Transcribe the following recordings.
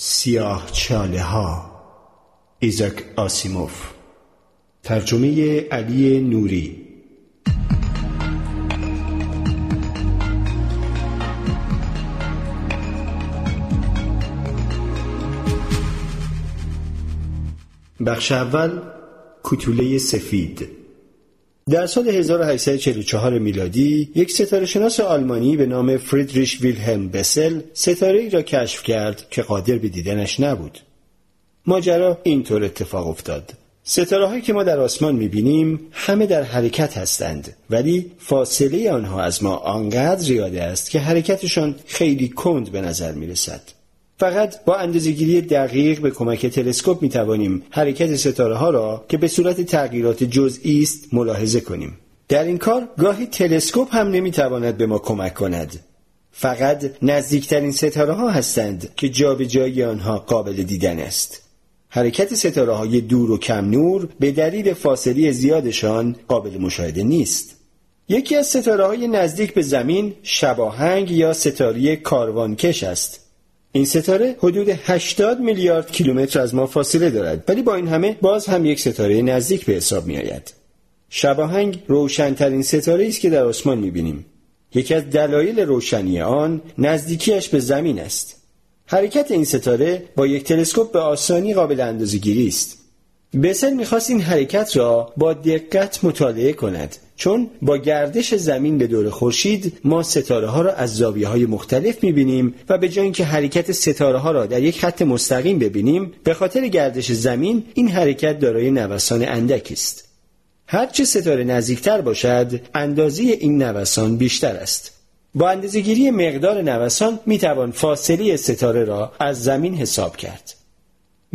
سیاه چاله ها. ایزاک آسیموف. ترجمه علی نوری. بخش اول کتوله سفید. در سال 1844 میلادی یک ستاره شناس آلمانی به نام فریدریش ویلهلم بسل ستاره ای را کشف کرد که قادر به دیدنش نبود. ماجرا اینطور اتفاق افتاد. ستاره هایی که ما در آسمان می‌بینیم همه در حرکت هستند ولی فاصله آنها از ما آنقدر زیاده است که حرکتشان خیلی کند به نظر می‌رسد. فقط با اندازهگیری دقیق به کمک تلسکوپ می توانیم حرکت ستاره ها را که به صورت تغییرات جزئی است ملاحظه کنیم. در این کار گاهی تلسکوپ هم نمی تواند به ما کمک کند. فقط نزدیکترین ستاره ها هستند که جابجایی آنها قابل دیدن است. حرکت ستاره های دور و کم نور به دلیل فاصله زیادشان قابل مشاهده نیست. یکی از ستاره های نزدیک به زمین شباهنگ یا ستاره کاروانکش است. این ستاره حدود 80 میلیارد کیلومتر از ما فاصله دارد ولی با این همه باز هم یک ستاره نزدیک به حساب می آید. شباهنگ روشنترین ستاره است که در آسمان می بینیم. یکی از دلایل روشنی آن نزدیکیش به زمین است. حرکت این ستاره با یک تلسکوپ به آسانی قابل اندازه‌گیری است. بسل می‌خواست این حرکت را با دقت مطالعه کند چون با گردش زمین به دور خورشید ما ستاره ها را از زاویه های مختلف می‌بینیم و به جای اینکه حرکت ستاره ها را در یک خط مستقیم ببینیم به خاطر گردش زمین این حرکت دارای نوسان اندکی است. هرچه ستاره نزدیکتر باشد اندازه این نوسان بیشتر است. با اندازهگیری مقدار نوسان می‌توان فاصله ستاره را از زمین حساب کرد.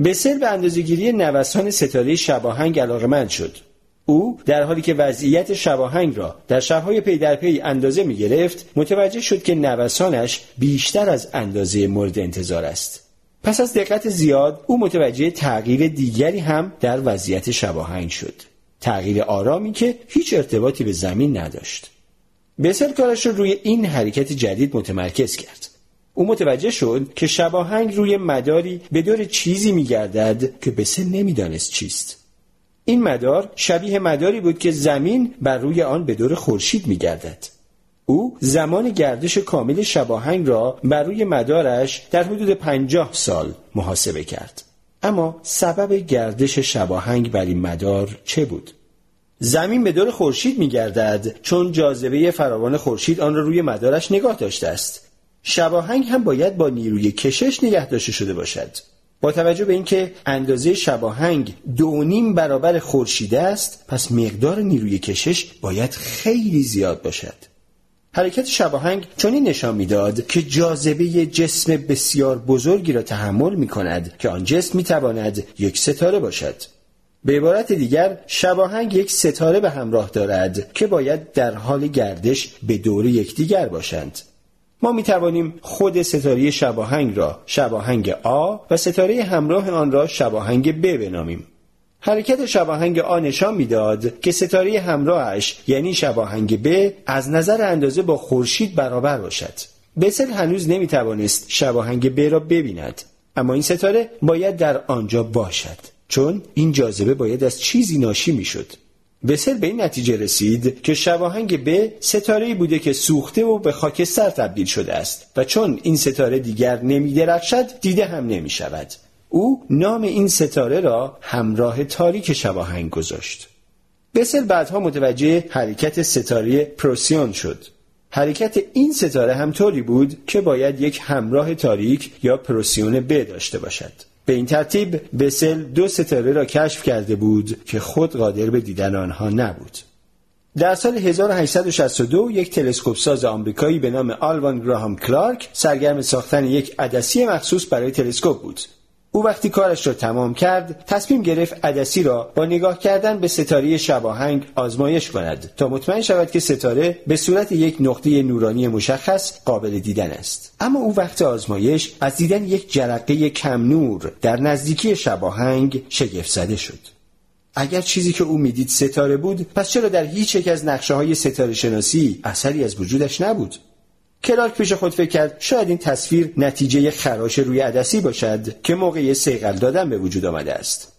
بسل به اندازهگیری نوسان ستاره شباهنگ علاقمند شد. او در حالی که وضعیت شباهنگ را در شبهای پی در پی اندازه می گرفت متوجه شد که نوسانش بیشتر از اندازه مورد انتظار است. پس از دقت زیاد او متوجه تغییر دیگری هم در وضعیت شباهنگ شد. تغییر آرامی که هیچ ارتباطی به زمین نداشت. بسل کارش را روی این حرکت جدید متمرکز کرد. او متوجه شد که شباهنگ روی مداری به دور چیزی میگردد که بسل نمی‌دانست چیست. این مدار شبیه مداری بود که زمین بر روی آن به دور خورشید میگردد. او زمان گردش کامل شباهنگ را بر روی مدارش در حدود پنجاه سال محاسبه کرد. اما سبب گردش شباهنگ بر این مدار چه بود؟ زمین به دور خورشید میگردد چون جاذبه فراوان خورشید آن را روی مدارش نگاه داشته است. شباهنگ هم باید با نیروی کشش نگه داشته شده باشد. با توجه به اینکه اندازه شباهنگ دو نیم برابر خورشید است پس مقدار نیروی کشش باید خیلی زیاد باشد. حرکت شباهنگ چنین نشان می‌داد که جاذبه جسم بسیار بزرگی را تحمل می کند که آن جسم می تواند یک ستاره باشد. به عبارت دیگر شباهنگ یک ستاره به همراه دارد که باید در حال گردش به دور یکدیگر باشند. ما می توانیم خود ستاره شباهنگ را شباهنگ آ و ستاره همراه آن را شباهنگ ب بنامیم. حرکت شباهنگ آ نشان می‌داد که ستاره همراهش یعنی شباهنگ ب از نظر اندازه با خورشید برابر باشد. بسل هنوز نمی توانست شباهنگ ب را ببیند اما این ستاره باید در آنجا باشد چون این جاذبه باید از چیزی ناشی می‌شد بسل به این نتیجه رسید که شواهنگ ب ستاره بوده که سوخته و به خاکستر تبدیل شده است و چون این ستاره دیگر نمی درخشد دیده هم نمی شود. او نام این ستاره را همراه تاریک شواهنگ گذاشت. بسل بعدها متوجه حرکت ستاره پروسیون شد. حرکت این ستاره هم طوری بود که باید یک همراه تاریک یا پروسیون ب داشته باشد. به این ترتیب بسل دو ستاره را کشف کرده بود که خود قادر به دیدن آنها نبود. در سال 1862 یک تلسکوپ ساز آمریکایی به نام آلوان گراهام کلارک سرگرم ساختن یک عدسی مخصوص برای تلسکوپ بود. او وقتی کارش را تمام کرد تصمیم گرفت عدسی را با نگاه کردن به ستاره شباهنگ آزمایش کند تا مطمئن شود که ستاره به صورت یک نقطه نورانی مشخص قابل دیدن است. اما او وقت آزمایش از دیدن یک جرقه کم نور در نزدیکی شباهنگ شگفت زده شد. اگر چیزی که او می‌دید ستاره بود پس چرا در هیچ یک از نقشه های ستاره شناسی اثری از وجودش نبود؟ کلارک پیش خود فکر کرد شاید این تصویر نتیجه خراش روی عدسی باشد که موقع سیقل دادن به وجود آمده است.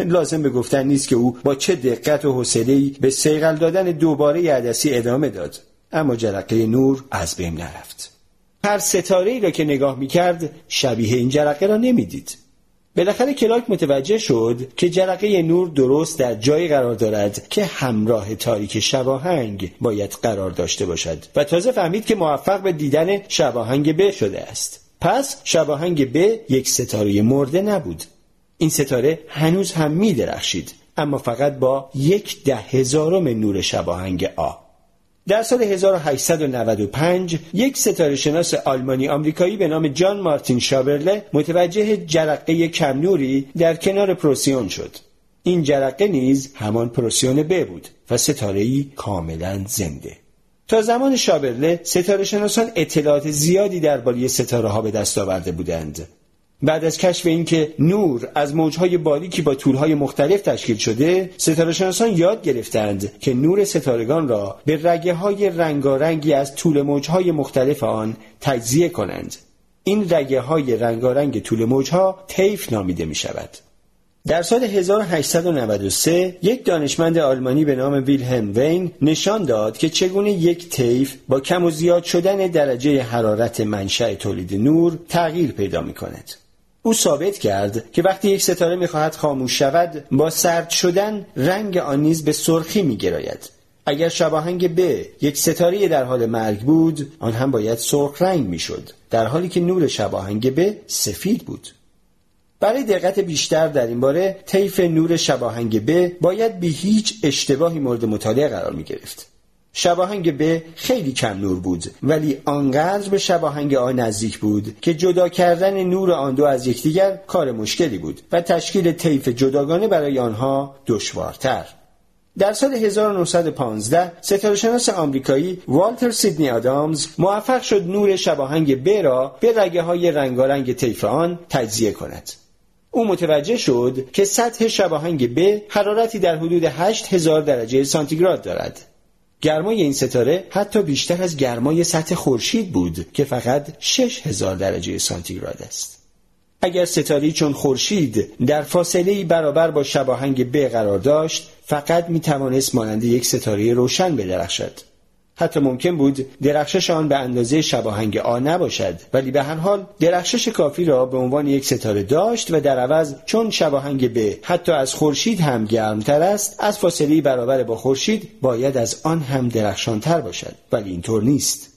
لازم به گفتن نیست که او با چه دقت و حوصله‌ای به سیقل دادن دوباره عدسی ادامه داد. اما جرقه نور از بین نرفت. هر ستاره ای را که نگاه می کرد شبیه این جرقه را نمی‌دید. بالاخره کلاک متوجه شد که جرقه نور درست در جایی قرار دارد که همراه تاریک شباهنگ باید قرار داشته باشد و تازه فهمید که موفق به دیدن شباهنگ ب شده است. پس شباهنگ ب یک ستاره مرده نبود. این ستاره هنوز هم می درخشید اما فقط با یک ده هزارم نور شباهنگ آ. در سال 1895 یک ستاره شناس آلمانی آمریکایی به نام جان مارتین شابرله متوجه جرقه کم نوری در کنار پروسیون شد. این جرقه نیز همان پروسیون ب بود و ستاره کاملا زنده. تا زمان شابرله ستاره شناسان اطلاعات زیادی درباره ستاره ها به دست آورده بودند بعد از کشف اینکه نور از موجهای باریکی با طولهای مختلف تشکیل شده ستاره شناسان یاد گرفتند که نور ستارگان را به رگه های رنگارنگی از طول موجهای مختلف آن تجزیه کنند این رگه های رنگارنگ طول موجها طیف نامیده می شود در سال 1893 یک دانشمند آلمانی به نام ویلهلم وین نشان داد که چگونه یک طیف با کم و زیاد شدن درجه حرارت منشأ تولید نور تغییر پیدا می کند. او ثابت کرد که وقتی یک ستاره می‌خواهد خاموش شود با سرد شدن رنگ آن نیز به سرخی میگراید اگر شباهنگ ب یک ستاره در حال مرگ بود آن هم باید سرخ رنگ می‌شد در حالی که نور شباهنگ ب سفید بود برای دقت بیشتر در این باره طیف نور شباهنگ ب باید به هیچ اشتباهی مورد مطالعه قرار می گرفت. شباهنگ ب خیلی کم نور بود ولی آنقدر به شباهنگ آ نزدیک بود که جدا کردن نور آن دو از یکدیگر کار مشکلی بود و تشکیل طیف جداگانه برای آنها دشوارتر در سال 1915 ستاره شناس آمریکایی والتر سیدنی آدامز موفق شد نور شباهنگ ب را به رگه های رنگارنگ طیف آن تجزیه کند. او متوجه شد که سطح شباهنگ ب حرارتی در حدود 8000 درجه سانتیگراد دارد گرمای این ستاره حتی بیشتر از گرمای سطح خورشید بود که فقط 6000 درجه سانتیگراد است. اگر ستاره چون خورشید در فاصله برابر با شباهنگ ب قرار داشت فقط می توانست مانند یک ستاره روشن بدرخشد حتی ممکن بود درخشش آن به اندازه شباهنگ آ نباشد. ولی به هر حال درخشش کافی را به عنوان یک ستاره داشت و در عوض چون شباهنگ ب حتی از خورشید هم گرمتر است از فاصله برابر با خورشید باید از آن هم درخشانتر باشد. ولی اینطور نیست.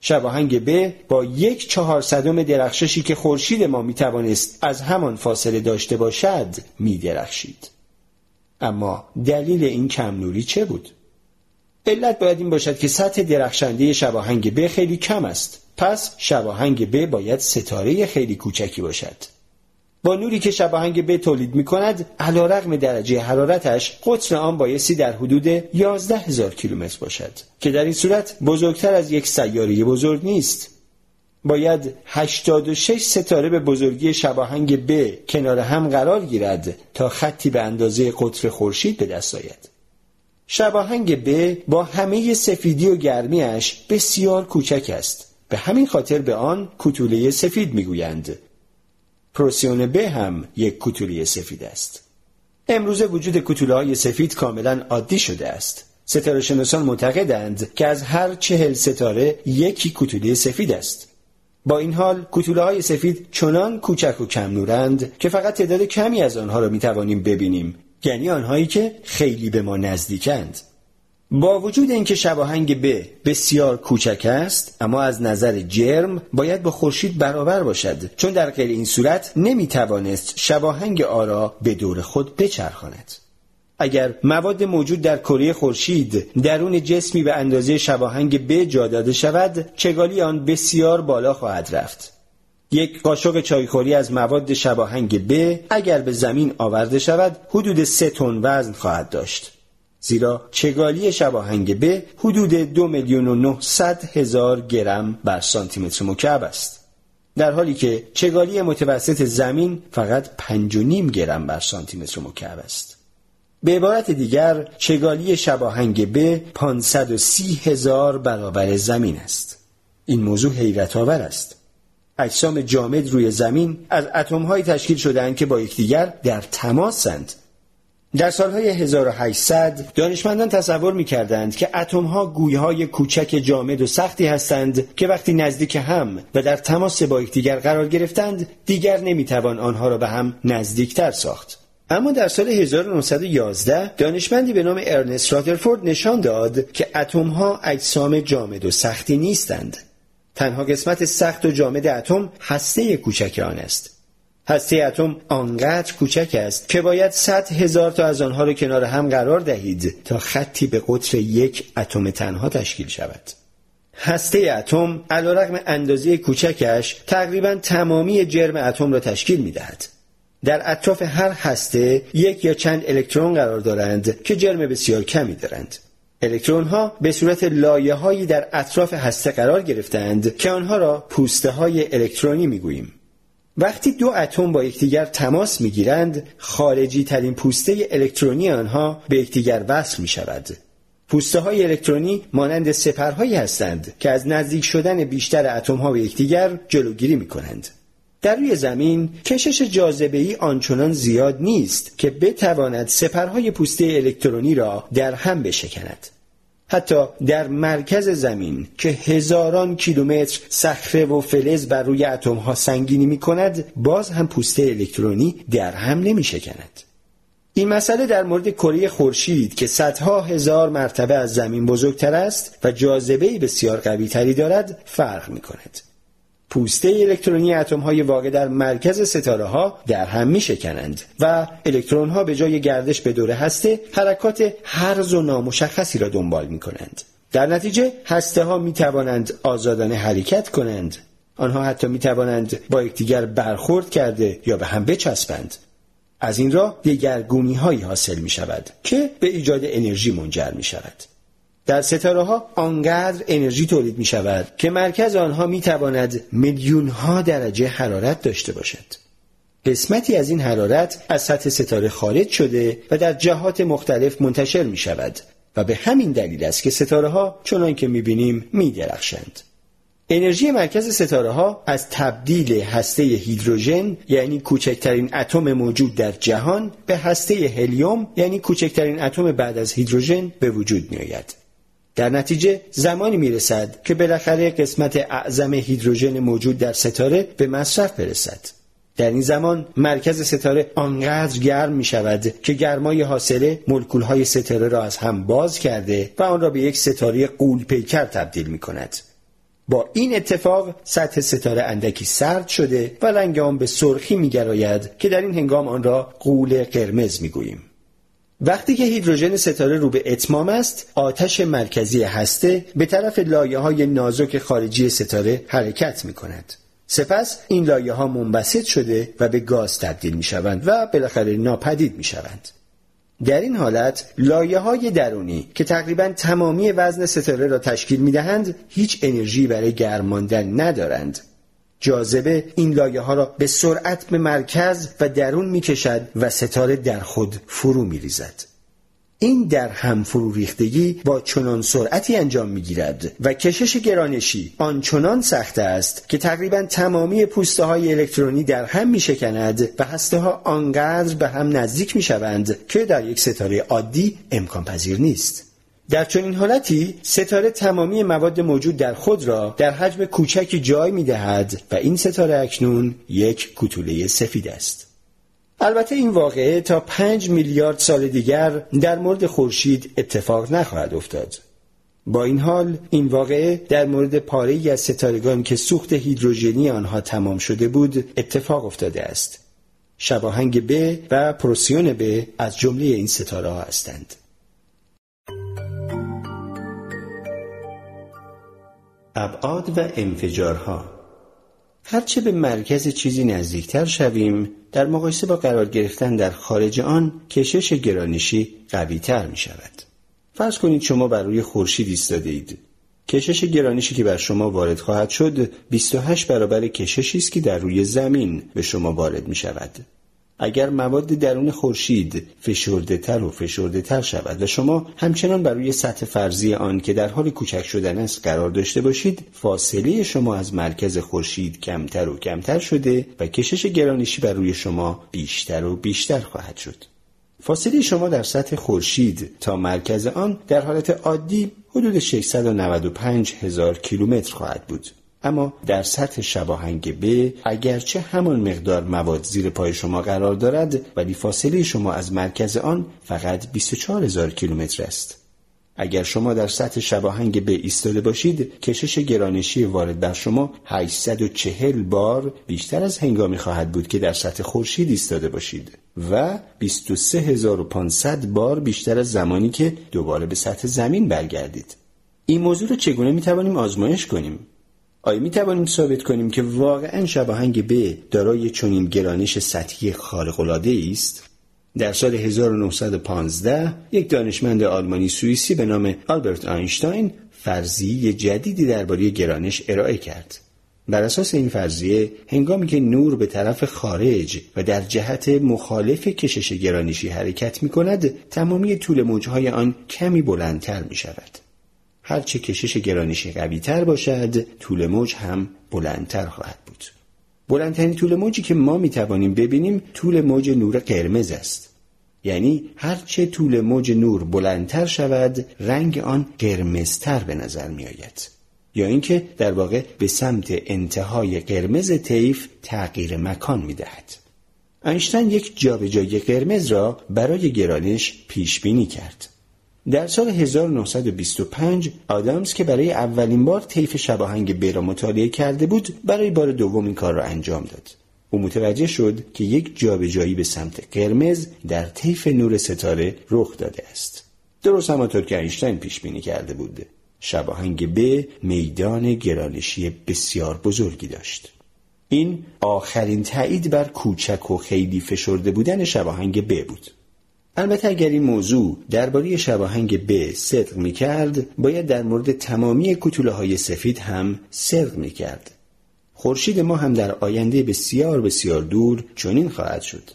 شباهنگ ب با یک چهارصدم درخششی که خورشید ما می‌توانست از همان فاصله داشته باشد میدرخشید. اما دلیل این کم نوری چه بود؟ علت باید این باشد که سطح درخشنده شباهنگ ب خیلی کم است. پس شباهنگ ب باید ستاره خیلی کوچکی باشد. با نوری که شباهنگ ب تولید می کند علا رقم درجه حرارتش قطر آن بایستی در حدود 11 هزار کیلومتر باشد که در این صورت بزرگتر از یک سیاره بزرگ نیست. باید 86 ستاره به بزرگی شباهنگ ب کنار هم قرار گیرد تا خطی به اندازه قطر خورشید به دست آید. شباهنگ ب با همه سفیدی و گرمیش بسیار کوچک است. به همین خاطر به آن کوتوله سفید می‌گویند. پروسیون ب هم یک کوتوله سفید است. امروز وجود کوتوله های سفید کاملا عادی شده است. ستاره شناسان معتقدند که از هر چهل ستاره یکی کوتوله سفید است. با این حال کوتوله های سفید چنان کوچک و کم نورند که فقط تعداد کمی از آنها را می توانیم ببینیم. یعنی آنهایی که خیلی به ما نزدیکند. با وجود اینکه شباهنگ ب بسیار کوچک است اما از نظر جرم باید با خورشید برابر باشد چون در غیر این صورت نمی‌توانست شباهنگ آرا به دور خود بچرخاند. اگر مواد موجود در کره خورشید درون جسمی به اندازه شباهنگ ب جا داده شود چگالی آن بسیار بالا خواهد رفت. یک قاشق چایخوری از مواد شباهنگ ب اگر به زمین آورده شود حدود سه تن وزن خواهد داشت. زیرا چگالی شباهنگ ب حدود دو میلیون و نهصد هزار گرم بر سانتیمتر مکعب است. در حالی که چگالی متوسط زمین فقط پنج و نیم گرم بر سانتیمتر مکعب است. به عبارت دیگر چگالی شباهنگ ب 530 هزار برابر زمین است. این موضوع حیرت آور است. اجسام جامد روی زمین از اتمهایی تشکیل شدهاند که با یکدیگر در تماسند. در سالهای 1800 دانشمندان تصور می کردند که اتم ها گویهای کوچک جامد و سختی هستند که وقتی نزدیک هم و در تماس با یکدیگر قرار گرفتند دیگر نمی‌توان آنها را به هم نزدیکتر ساخت. اما در سال 1911 دانشمندی به نام ارنست رادرفورد نشان داد که اتم ها اجسام جامد و سختی نیستند. تنها قسمت سخت و جامد اتم هسته کوچک آن است. هسته اتم آنقدر کوچک است که باید صد هزار تا از آنها را کنار هم قرار دهید تا خطی به قطر یک اتم تنها تشکیل شود. هسته اتم علیرغم اندازه کوچکش تقریبا تمامی جرم اتم را تشکیل می دهد. در اطراف هر هسته یک یا چند الکترون قرار دارند که جرم بسیار کمی دارند. الکترون ها به صورت لایه هایی در اطراف هسته قرار گرفتند که آنها را پوسته های الکترونی می گوییم. وقتی دو اتم با یکدیگر تماس می گیرند خارجی ترین پوسته الکترونی آنها به یکدیگر وصل می شود. پوسته های الکترونی مانند سپرهایی هستند که از نزدیک شدن بیشتر اتم ها به یکدیگر جلوگیری می کنند. در روی زمین کشش جاذبه ای آنچنان زیاد نیست که بتواند سپرهای پوسته الکترونی را در هم بشکند. حتی در مرکز زمین که هزاران کیلومتر صخره و فلز بر روی اتم ها سنگینی می کند باز هم پوسته الکترونی در هم نمی شکند. این مسئله در مورد کره خورشید که صدها هزار مرتبه از زمین بزرگتر است و جاذبه بسیار قوی تری دارد فرق می کند. پوسته الکترونی اتم های واقع در مرکز ستاره ها در هم می شکنند و الکترون ها به جای گردش به دور هسته حرکات هرز و نامشخصی را دنبال می کنند. در نتیجه هسته ها می توانند آزادانه حرکت کنند. آنها حتی می توانند با یکدیگر برخورد کرده یا به هم بچسبند. از این راه دگرگونی هایی حاصل می شود که به ایجاد انرژی منجر می شود. در ستاره ها آنقدر انرژی تولید می شود که مرکز آنها می تواند میلیون ها درجه حرارت داشته باشد. قسمتی از این حرارت از سطح ستاره خارج شده و در جهات مختلف منتشر می شود و به همین دلیل است که ستاره ها چنان که می بینیم می درخشند. انرژی مرکز ستاره ها از تبدیل هسته هیدروژن یعنی کوچکترین اتم موجود در جهان به هسته هلیوم یعنی کوچکترین اتم بعد از هیدروژن به وجود می آید. در نتیجه زمانی می‌رسد که بالاخره قسمت اعظم هیدروژن موجود در ستاره به مصرف برسد. در این زمان مرکز ستاره آنقدر گرم می شود که گرمای حاصله ملکول های ستاره را از هم باز کرده و آن را به یک ستاره قول پیکر تبدیل می کند. با این اتفاق سطح ستاره اندکی سرد شده و رنگ آن به سرخی می گراید که در این هنگام آن را قول قرمز می گوییم. وقتی که هیدروژن ستاره رو به اتمام است آتش مرکزی هسته به طرف لایه های نازک خارجی ستاره حرکت می کند. سپس این لایه ها منبسط شده و به گاز تبدیل می شوند و بالاخره ناپدید می شوند. در این حالت لایه های درونی که تقریبا تمامی وزن ستاره را تشکیل می دهند هیچ انرژی برای گرماندن ندارند جاذبه این لایه ها را به سرعت به مرکز و درون می کشد و ستاره در خود فرو می ریزد. این در هم فرو ریختگی با چنان سرعتی انجام می گیرد و کشش گرانشی آنچنان سخت است که تقریبا تمامی پوسته های الکترونی در هم می شکند و هسته ها آنقدر به هم نزدیک می شوند که در یک ستاره عادی امکان پذیر نیست. در چنین حالتی ستاره تمامی مواد موجود در خود را در حجم کوچکی جای می دهد و این ستاره اکنون یک کوتوله سفید است. البته این واقعه تا پنج میلیارد سال دیگر در مورد خورشید اتفاق نخواهد افتاد. با این حال این واقعه در مورد پاره از ستارگان که سوخت هیدروژنی آنها تمام شده بود اتفاق افتاده است. شباهنگ ب و پروسیون ب از جمله این ستاره ها هستند. ابعاد و انفجارها هرچه به مرکز چیزی نزدیکتر شویم در مقایسه با قرار گرفتن در خارج آن کشش گرانشی قویتر می شود. فرض کنید شما بر روی خورشید ایستاده اید. کشش گرانشی که بر شما وارد خواهد شد 28 برابر کششی است که در روی زمین به شما وارد می شود. اگر مواد درون خورشید فشرده تر و فشرده تر شود و شما همچنان بر روی سطح فرضی آن که در حال کوچک شدن است قرار داشته باشید فاصله شما از مرکز خورشید کمتر و کمتر شده و کشش گرانشی بر روی شما بیشتر و بیشتر خواهد شد. فاصله شما در سطح خورشید تا مرکز آن در حالت عادی حدود 695 هزار کیلومتر خواهد بود. اما در سطح شباهنگ ب اگرچه همان مقدار مواد زیر پای شما قرار دارد ولی فاصله شما از مرکز آن فقط 24 هزار کیلومتر است. اگر شما در سطح شباهنگ به ایستاده باشید کشش گرانشی وارد بر شما 840 بار بیشتر از هنگامی خواهد بود که در سطح خورشید ایستاده باشید و 23500 بار بیشتر از زمانی که دوباره به سطح زمین برگردید. این موضوع را چگونه می توانیم آزمایش کنیم؟ آیا می توانیم ثابت کنیم که واقعا شباهنگ ب دارای چنین گرانش سطحی خارق‌العاده است در سال 1915 یک دانشمند آلمانی سوئیسی به نام آلبرت آینشتاین فرضیه جدیدی درباره گرانش ارائه کرد. بر اساس این فرضیه هنگامی که نور به طرف خارج و در جهت مخالف کشش گرانشی حرکت می کند تمامی طول موجهای آن کمی بلندتر می شود. هرچه کشش گرانشی قوی تر باشد طول موج هم بلندتر خواهد بود. بلندترین طول موجی که ما می توانیم ببینیم طول موج نور قرمز است یعنی هرچه طول موج نور بلندتر شود رنگ آن قرمزتر به نظر می آید یا اینکه در واقع به سمت انتهای قرمز طیف تغییر مکان می دهد. اینشتین یک جابجایی قرمز را برای گرانش پیش بینی کرد. در سال 1925 آدامز که برای اولین بار طیف شباهنگ ب را مطالعه کرده بود برای بار دوم این کار را انجام داد. او متوجه شد که یک جابجایی به سمت قرمز در طیف نور ستاره رخ داده است. درست همانطور که اینشتین پیش بینی کرده بود. شباهنگ ب میدان گرانشی بسیار بزرگی داشت. این آخرین تایید بر کوچک و خیلی فشرده بودن شباهنگ ب بود. البته اگر این موضوع درباره شباهنگ ب صدق می کرد باید در مورد تمامی کتوله های سفید هم صدق می کرد. خورشید ما هم در آینده بسیار بسیار دور چنین خواهد شد.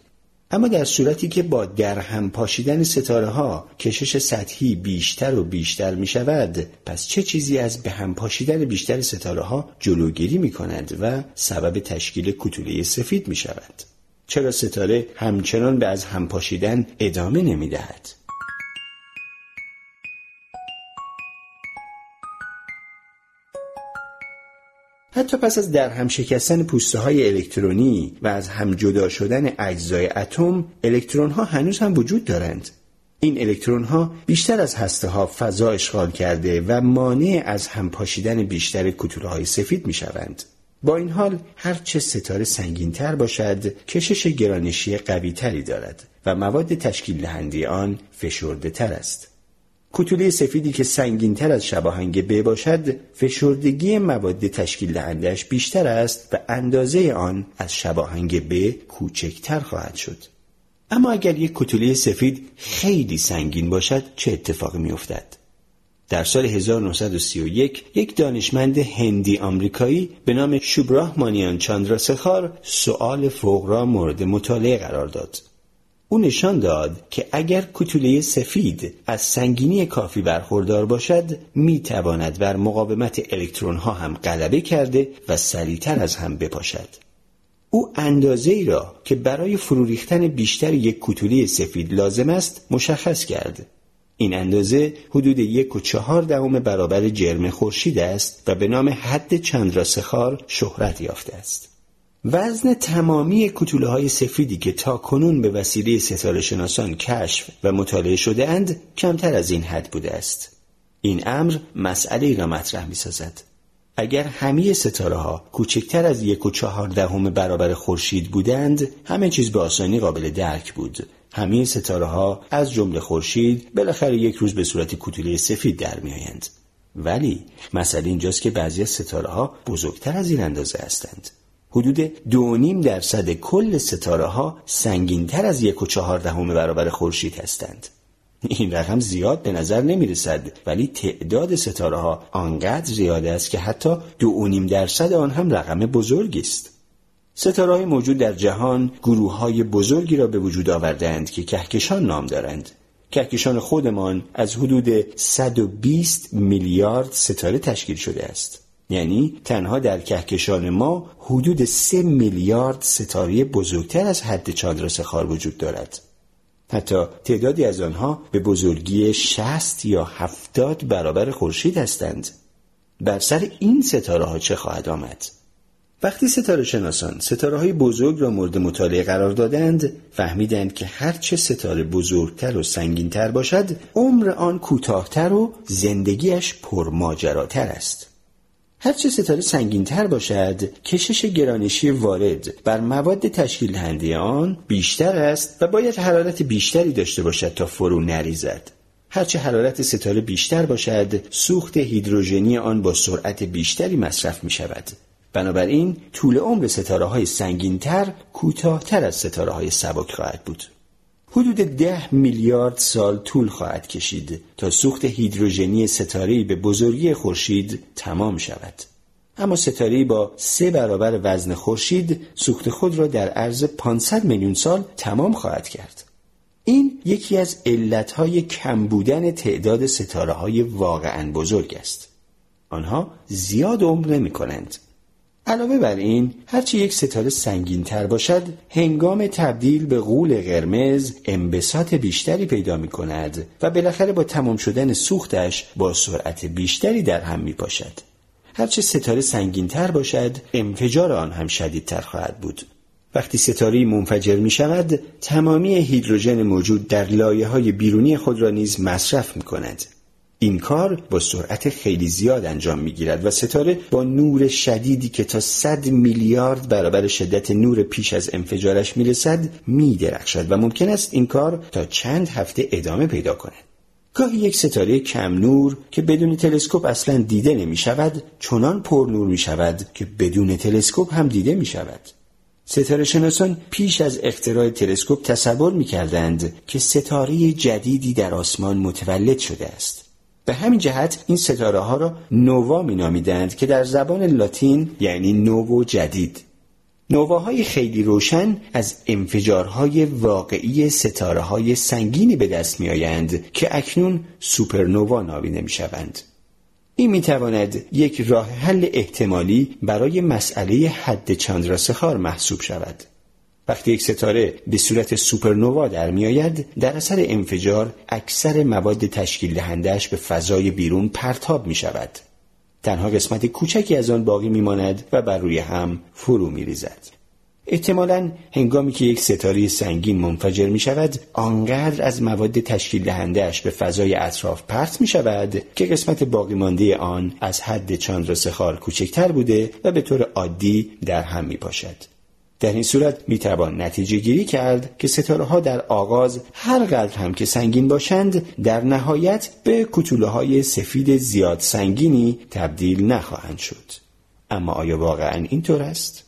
اما در صورتی که با در هم پاشیدن ستاره ها کشش سطحی بیشتر و بیشتر می شود پس چه چیزی از به هم پاشیدن بیشتر ستاره ها جلوگیری می کند و سبب تشکیل کتوله سفید می شود؟ چرا ستاره همچنان به از هم پاشیدن ادامه نمی دهد؟ حتی پس از در هم شکستن پوسته های الکترونی و از هم جدا شدن اجزای اتم الکترون ها هنوز هم وجود دارند این الکترون ها بیشتر از هسته ها فضا اشغال کرده و مانع از هم پاشیدن بیشتر کتوله های سفید می شوند. با این حال هر چه ستاره سنگین تر باشد کشش گرانشی قوی تری دارد و مواد تشکیل دهنده آن فشرده تر است. کتوله سفیدی که سنگین تر از شباهنگ ب باشد فشردگی مواد تشکیل دهندهش بیشتر است و اندازه آن از شباهنگ ب کوچکتر خواهد شد. اما اگر یک کتوله سفید خیلی سنگین باشد چه اتفاقی میافتد؟ در سال 1931 یک دانشمند هندی آمریکایی به نام شوبراه مانیان چاندراسخار سؤال فوق را مورد مطالعه قرار داد. او نشان داد که اگر کتوله سفید از سنگینی کافی برخوردار باشد می تواند بر مقاومت الکترون ها هم غلبه کرده و سریعتر از هم بپاشد. او اندازه ای را که برای فرو ریختن بیشتر یک کتوله سفید لازم است مشخص کرد این اندازه حدود یک و چهار دهم برابر جرم خورشید است و به نام حد چندراسخار شهرت یافته است. وزن تمامی کتوله های سفیدی که تا کنون به وسیله ستاره شناسان کشف و مطالعه شده اند کمتر از این حد بوده است. این امر مسئله را مطرح می سازد. اگر همه ستاره ها کوچکتر از یک و چهار دهم برابر خورشید بودند همه چیز به آسانی قابل درک بود. همه ستاره ها از جمله خورشید بالاخره یک روز به صورت کوتوله سفید در میآیند. ولی مسئله اینجاست که بعضی از ستاره ها بزرگتر از این اندازه هستند. حدود دو نیم درصد کل ستاره ها سنگینتر از یک و چهار دهم برابر خورشید هستند. این رقم زیاد به نظر نمی رسد ولی تعداد ستاره ها آنقدر زیاد است که حتی دو نیم درصد آن هم رقم بزرگی است ستاره های موجود در جهان گروه های بزرگی را به وجود آوردند که کهکشان نام دارند. کهکشان خودمان از حدود 120 میلیارد ستاره تشکیل شده است. یعنی تنها در کهکشان ما حدود 3 میلیارد ستاره بزرگتر از حد چادرسخار وجود دارد. حتی تعدادی از آنها به بزرگی 60 یا 70 برابر خورشید هستند. بر سر این ستاره ها چه خواهد آمد؟ وقتی ستاره شناسان ستاره های بزرگ را مورد مطالعه قرار دادند فهمیدند که هرچه ستاره بزرگتر و سنگینتر باشد عمر آن کوتاهتر و زندگیش پرماجراتر است هرچه ستاره سنگینتر باشد کشش گرانشی وارد. بر مواد تشکیل دهنده آن بیشتر است و باید حرارت بیشتری داشته باشد تا فرو نریزد. هرچه حرارت ستاره بیشتر باشد سوخت هیدروژنی آن با سرعت بیشتری مصرف می شود بنابراین طول عمر ستاره های سنگین تر از ستاره های سبک خواهد بود. حدود ده میلیارد سال طول خواهد کشید تا سوخت هیدروژنی ستاره به بزرگی خورشید تمام شود. اما ستاره با سه برابر وزن خورشید سوخت خود را در عرض 500 میلیون سال تمام خواهد کرد. این یکی از علتهای کم بودن تعداد ستاره های واقعا بزرگ است. آنها زیاد عمر نمی کنند. علاوه بر این هرچی یک ستاره سنگین تر باشد هنگام تبدیل به غول قرمز انبساط بیشتری پیدا می کند و بالاخره با تمام شدن سوختش با سرعت بیشتری در هم می پاشد. هرچه ستاره سنگین تر باشد انفجار آن هم شدیدتر خواهد بود. وقتی ستاره منفجر می شود تمامی هیدروژن موجود در لایه های بیرونی خود را نیز مصرف می کند. این کار با سرعت خیلی زیاد انجام می‌گیرد و ستاره با نور شدیدی که تا 100 میلیارد برابر شدت نور پیش از انفجارش می‌رسد میدرخشد و ممکن است این کار تا چند هفته ادامه پیدا کند. گاهی یک ستاره کم نور که بدون تلسکوپ اصلا دیده نمی شود چنان پر نور می شود که بدون تلسکوپ هم دیده می شود. ستاره شناسان پیش از اختراع تلسکوپ تصور می کردند که ستاره جدیدی در آسمان متولد شده است. به همین جهت این ستاره ها را نووا می نامیدند که در زبان لاتین یعنی نوو جدید نوواهای خیلی روشن از انفجارهای واقعی ستاره های سنگینی به دست می آیند که اکنون سوپرنووا نامیده می شوند. این می تواند یک راه حل احتمالی برای مسئله حد چاندراسخار محسوب شود. وقتی یک ستاره به صورت سوپرنوا در میآید در اثر انفجار اکثر مواد تشکیل دهندهش به فضای بیرون پرتاب می شود. تنها قسمت کوچکی از آن باقی میماند و بر روی هم فرو می ریزد. احتمالا هنگامی که یک ستاره سنگین منفجر می شود آنقدر از مواد تشکیل دهندهش به فضای اطراف پرت می شود که قسمت باقی مانده آن از حد چاندرسخار کوچکتر بوده و به طور عادی در هم می پاشد. در این صورت می توان نتیجه گیری کرد که ستاره ها در آغاز هر قدر هم که سنگین باشند در نهایت به کتوله های سفید زیاد سنگینی تبدیل نخواهند شد. اما آیا واقعا اینطور است؟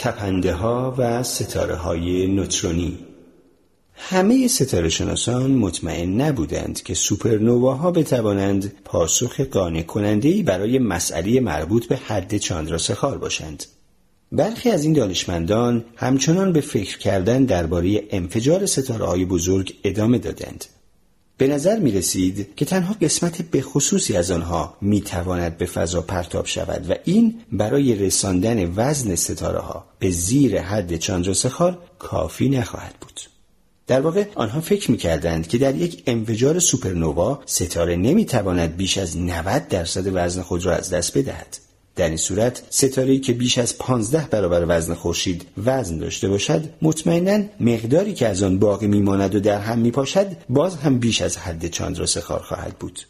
تپنده ها و ستاره های نوترونی همه ستاره شناسان مطمئن نبودند که سوپرنواها بتوانند پاسخ قانع کننده برای مسئله مربوط به حد چاندراسخار باشند. برخی از این دانشمندان همچنان به فکر کردن درباره انفجار ستاره های بزرگ ادامه دادند. به نظر می رسید که تنها قسمت به خصوصی از آنها می تواند به فضا پرتاب شود و این برای رساندن وزن ستاره ها به زیر حد چاندرسخار کافی نخواهد بود. در واقع آنها فکر می کردند که در یک انفجار سوپرنوا ستاره نمی تواند بیش از 90 درصد وزن خود را از دست بدهد. در این صورت ستاره که بیش از 15 برابر وزن خورشید وزن داشته باشد مطمئنا مقداری که از آن باقی میماند و در هم میپاشد باز هم بیش از حد چاندراسخار خواهد بود.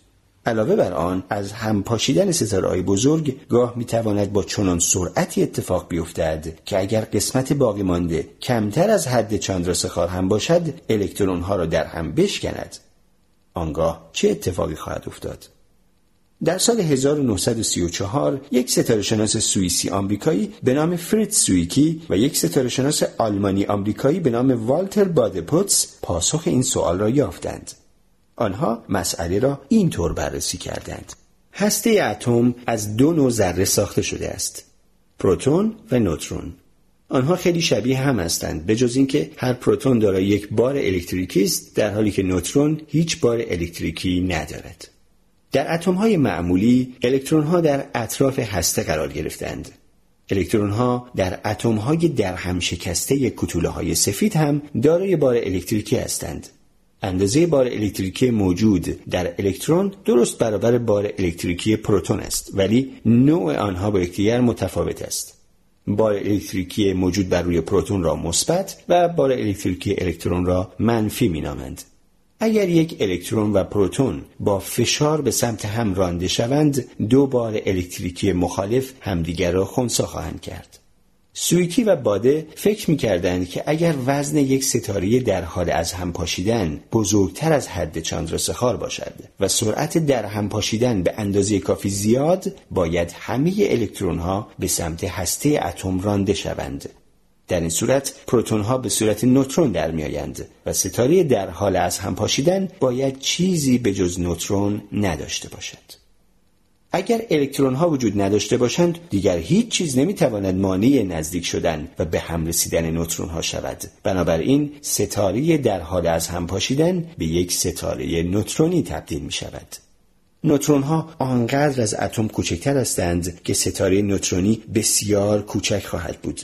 علاوه بر آن از هم پاشیدن ستاره بزرگ گاه می‌تواند با چنان سرعتی اتفاق بیفتد که اگر قسمت باقی مانده کمتر از حد چندرسخار هم باشد الکترون ها را در هم بشکند. آنگاه چه اتفاقی خواهد افتاد؟ در سال 1934 یک ستاره شناس سوئیسی آمریکایی به نام فریت سویکی و یک ستاره شناس آلمانی آمریکایی به نام والتر بادپوتس پاسخ این سوال را یافتند. آنها مسئله را اینطور بررسی کردند. هسته اتم از دو نوع ذره ساخته شده است. پروتون و نوترون. آنها خیلی شبیه هم هستند به جز اینکه هر پروتون دارای یک بار الکتریکی است در حالی که نوترون هیچ بار الکتریکی ندارد. در اتم های معمولی الکترون ها در اطراف هسته قرار گرفتند. الکترون ها در اتم های در هم شکسته کتوله های سفید هم دارای بار الکتریکی هستند. اندازه بار الکتریکی موجود در الکترون درست برابر بار الکتریکی پروتون است ولی نوع آنها با یکدیگر متفاوت است. بار الکتریکی موجود بر روی پروتون را مثبت و بار الکتریکی الکترون را منفی مینامند. اگر یک الکترون و پروتون با فشار به سمت هم رانده شوند دو بار الکتریکی مخالف همدیگر را خونسا خواهند کرد. سویکی و باده فکر می کردند که اگر وزن یک ستاره در حال از هم پاشیدن بزرگتر از حد چندرسخار باشد و سرعت در هم پاشیدن به اندازه کافی زیاد باید همه الکترون ها به سمت هسته اتم رانده شوند. در این صورت پروتون ها به صورت نوترون در میآیند و ستاره در حال از هم پاشیدن باید چیزی به جز نوترون نداشته باشد. اگر الکترون ها وجود نداشته باشند دیگر هیچ چیز نمی‌تواند مانع نزدیک شدن و به هم رسیدن نوترون ها شود. بنابراین ستاره در حال از هم پاشیدن به یک ستاره نوترونی تبدیل می شود نوترون ها آنقدر از اتم کوچکتر هستند که ستاره نوترونی بسیار کوچک خواهد بود.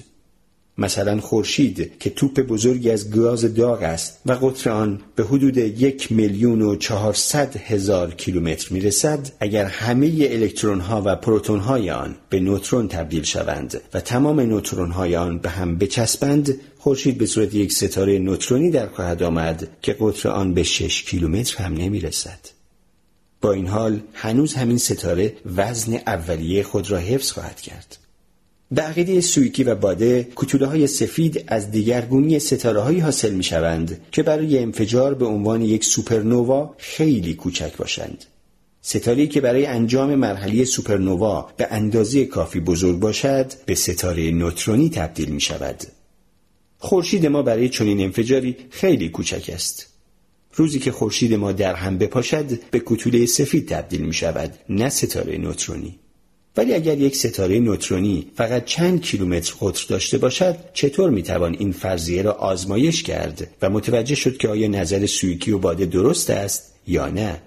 مثلا خورشید که توپ بزرگی از گاز داغ است و قطر آن به حدود یک میلیون و چهارصد هزار کیلومتر می‌رسد اگر همه الکترون ها و پروتون های آن به نوترون تبدیل شوند و تمام نوترون های آن به هم بچسبند خورشید به صورت یک ستاره نوترونی در خواهد آمد که قطر آن به شش کیلومتر هم نمی‌رسد. با این حال هنوز همین ستاره وزن اولیه خود را حفظ خواهد کرد. به عقیده سویکی و باده کتوله های سفید از دیگرگونی ستاره هایی حاصل می شوند که برای انفجار به عنوان یک سوپرنووا خیلی کوچک باشند. ستاره که برای انجام مرحله سوپرنووا به اندازه کافی بزرگ باشد به ستاره نوترونی تبدیل می شود. خورشید ما برای چنین انفجاری خیلی کوچک است. روزی که خورشید ما در هم بپاشد به کتوله سفید تبدیل می شود نه ستاره نوترونی. ولی اگر یک ستاره نوترونی فقط چند کیلومتر قطر داشته باشد چطور می‌توان این فرضیه را آزمایش کرد و متوجه شد که آیا نظر سویکی و باده درست است یا نه؟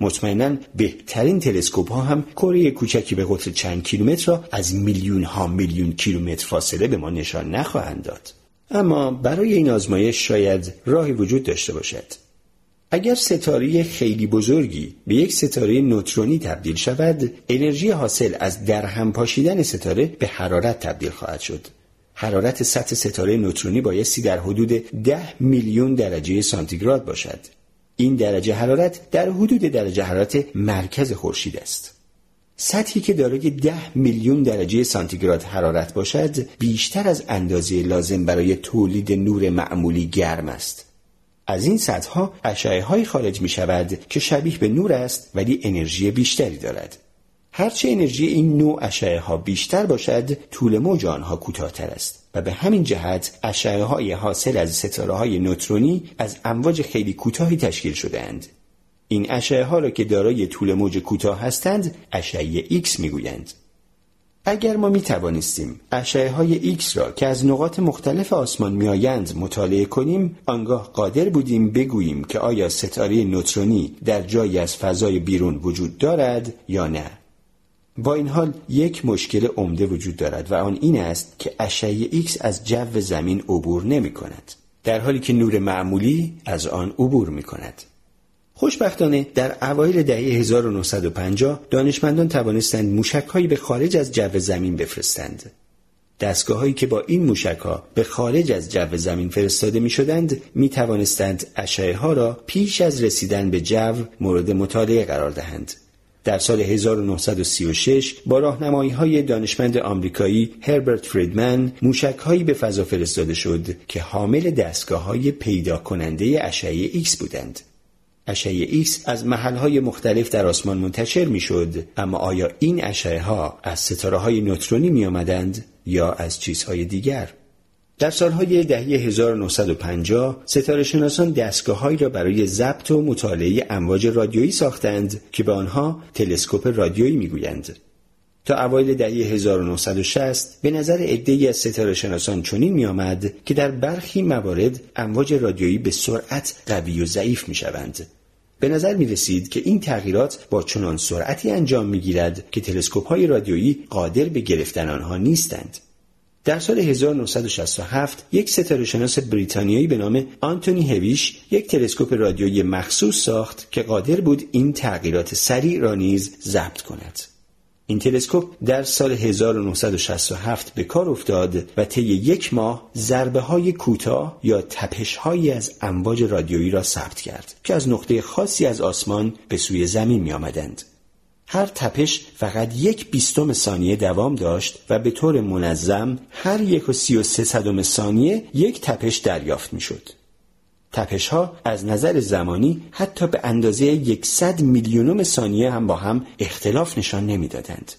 مطمئنا بهترین تلسکوپ ها هم کره کوچکی به قطر چند کیلومتر را از میلیون ها میلیون کیلومتر فاصله به ما نشان نخواهند داد. اما برای این آزمایش شاید راهی وجود داشته باشد. اگر ستاره خیلی بزرگی به یک ستاره نوترونی تبدیل شود انرژی حاصل از درهم پاشیدن ستاره به حرارت تبدیل خواهد شد. حرارت سطح ستاره نوترونی بایستی در حدود ده میلیون درجه سانتیگراد باشد. این درجه حرارت در حدود درجه حرارت مرکز خورشید است. سطحی که دارای ده میلیون درجه سانتیگراد حرارت باشد بیشتر از اندازه لازم برای تولید نور معمولی گرم است. از این سطح اشعه های خارج می شود که شبیه به نور است ولی انرژی بیشتری دارد. هرچه انرژی این نوع اشعه ها بیشتر باشد طول موج آنها کوتاهتر است و به همین جهت اشعه های حاصل از ستاره های نوترونی از امواج خیلی کوتاهی تشکیل شده اند. این اشعه ها را که دارای طول موج کوتاه هستند اشعه ایکس می‌گویند. اگر ما می توانستیم اشعه های ایکس را که از نقاط مختلف آسمان می آیند مطالعه کنیم آنگاه قادر بودیم بگوییم که آیا ستاره نوترونی در جایی از فضای بیرون وجود دارد یا نه. با این حال یک مشکل عمده وجود دارد و آن این است که اشعه ایکس از جو زمین عبور نمی کند در حالی که نور معمولی از آن عبور می کند خوشبختانه در اوایل دهه 1950 دانشمندان توانستند موشکهایی به خارج از جو زمین بفرستند. دستگاه هایی که با این موشک ها به خارج از جو زمین فرستاده می شدند می توانستند اشعه ها را پیش از رسیدن به جو مورد مطالعه قرار دهند. در سال 1936 با راهنمایی های دانشمند آمریکایی هربرت فریدمن موشک هایی به فضا فرستاده شد که حامل دستگاه های پیدا کننده اشعه ایکس بودند. اشعه ایکس از محلهای مختلف در آسمان منتشر می شد اما آیا این اشعه ها از ستاره های نوترونی می آمدند یا از چیزهای دیگر؟ در سالهای دهه 1950 ستاره شناسان دستگاههایی را برای ضبط و مطالعه امواج رادیویی ساختند که به آنها تلسکوپ رادیویی می‌گویند. تا اوایل دهه 1960 به نظر عدهای از ستاره شناسان چنین می آمد که در برخی موارد امواج رادیویی به سرعت قوی و ضعیف می شوند. به نظر می رسید که این تغییرات با چنان سرعتی انجام می گیرد که تلسکوپ های رادیویی قادر به گرفتن آنها نیستند. در سال 1967 یک ستاره شناس بریتانیایی به نام آنتونی هویش یک تلسکوپ رادیویی مخصوص ساخت که قادر بود این تغییرات سریع را نیز ضبط کند. این تلسکوپ در سال 1967 به کار افتاد و طی یک ماه ضربه های کوتاه یا تپش هایی از امواج رادیویی را ثبت کرد که از نقطه خاصی از آسمان به سوی زمین می آمدند. هر تپش فقط یک بیستم ثانیه دوام داشت و به طور منظم هر یک و سی و سه صدم ثانیه یک تپش دریافت می شد. تپش ها از نظر زمانی حتی به اندازه یکصد میلیونم ثانیه هم با هم اختلاف نشان نمی‌دادند.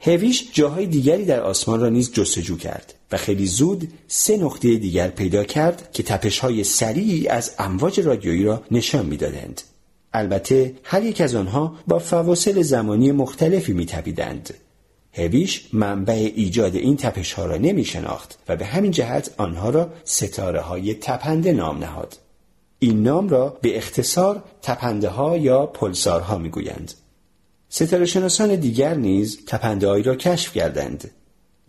هویش جاهای دیگری در آسمان را نیز جستجو کرد و خیلی زود سه نقطه دیگر پیدا کرد که تپش های سریعی از امواج رادیویی را نشان می‌دادند. البته هر یک از آنها با فواصل زمانی مختلفی میتپیدند هویش منبع ایجاد این تپش ها را نمی شناخت و به همین جهت آنها را ستاره های تپنده نام نهاد. این نام را به اختصار تپنده ها یا پلسارها می گویند. ستاره شناسان دیگر نیز تپنده را کشف کردند.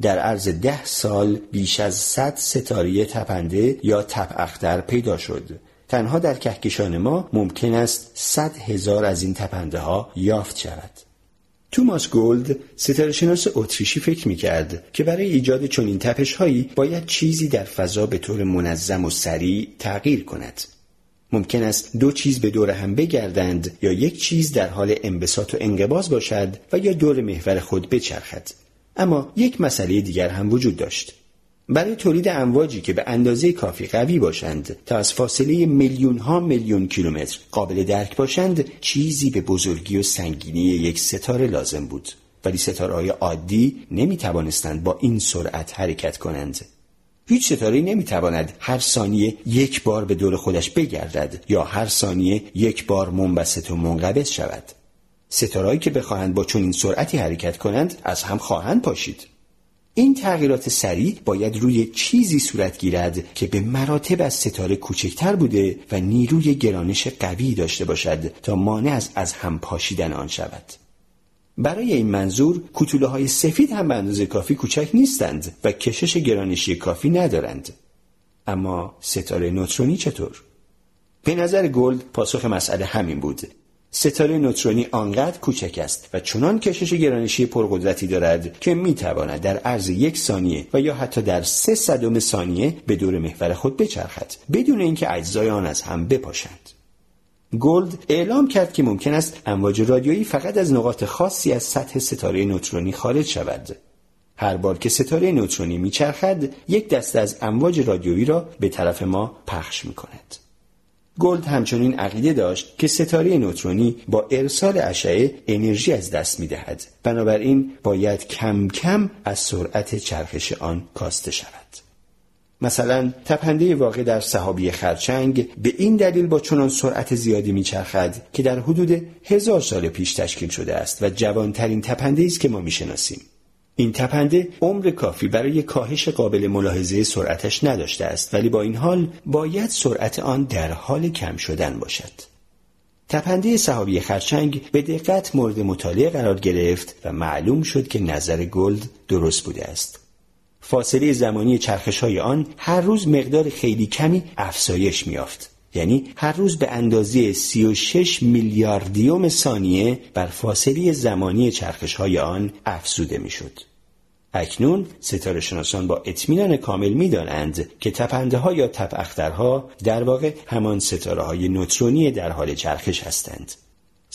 در عرض ده سال بیش از صد ستاره تپنده یا تپ اختر پیدا شد تنها در کهکشان ما ممکن است صد هزار از این تپنده ها یافت شود. توماس گولد ستاره شناس اتریشی فکر می کرد که برای ایجاد چنین تپش هایی باید چیزی در فضا به طور منظم و سریع تغییر کند. ممکن است دو چیز به دور هم بگردند یا یک چیز در حال انبساط و انقباز باشد و یا دور محور خود بچرخد. اما یک مسئله دیگر هم وجود داشت. برای تولید امواجی که به اندازه کافی قوی باشند تا از فاصله میلیون ها میلیون کیلومتر قابل درک باشند چیزی به بزرگی و سنگینی یک ستاره لازم بود. ولی ستاره های عادی نمی توانستند با این سرعت حرکت کنند. هیچ ستاره نمی تواند هر ثانیه یک بار به دور خودش بگردد یا هر ثانیه یک بار منبسط و منقبض شود. ستارهایی که بخواهند با چنین سرعتی حرکت کنند از هم خواهند پاشید. این تغییرات سریع باید روی چیزی صورت گیرد که به مراتب از ستاره کوچکتر بوده و نیروی گرانش قوی داشته باشد تا مانع از از هم پاشیدن آن شود. برای این منظور کتوله های سفید هم به اندازه کافی کوچک نیستند و کشش گرانشی کافی ندارند. اما ستاره نوترونی چطور؟ به نظر گلد پاسخ مسئله همین بود ستاره نوترونی آنقدر کوچک است و چنان کشش گرانشی پرقدرتی دارد که می‌تواند در عرض یک ثانیه و یا حتی در سه صدم ثانیه به دور محور خود بچرخد بدون اینکه اجزای آن از هم بپاشند گلد اعلام کرد که ممکن است امواج رادیویی فقط از نقاط خاصی از سطح ستاره نوترونی خارج شود هر بار که ستاره نوترونی میچرخد یک دسته از امواج رادیویی را به طرف ما پخش می کند. گلد همچنین عقیده داشت که ستاره نوترونی با ارسال اشعه انرژی از دست می دهد. بنابراین باید کم کم از سرعت چرخش آن کاسته شود. مثلا تپنده واقع در صحابی خرچنگ به این دلیل با چنان سرعت زیادی میچرخد که در حدود هزار سال پیش تشکیل شده است و جوانترین تپنده است که ما می‌شناسیم. این تپنده عمر کافی برای کاهش قابل ملاحظه سرعتش نداشته است ولی با این حال باید سرعت آن در حال کم شدن باشد. تپنده سحابی خرچنگ به دقت مورد مطالعه قرار گرفت و معلوم شد که نظر گلد درست بوده است. فاصله زمانی چرخش های آن هر روز مقدار خیلی کمی افزایش می‌یافت. یعنی هر روز به اندازه 36 میلیاردم ثانیه بر فاصله زمانی چرخش های آن افزوده می‌شد. اکنون ستاره شناسان با اطمینان کامل می‌دانند که تپنده ها یا تپ در واقع همان ستاره های نوترونی در حال چرخش هستند.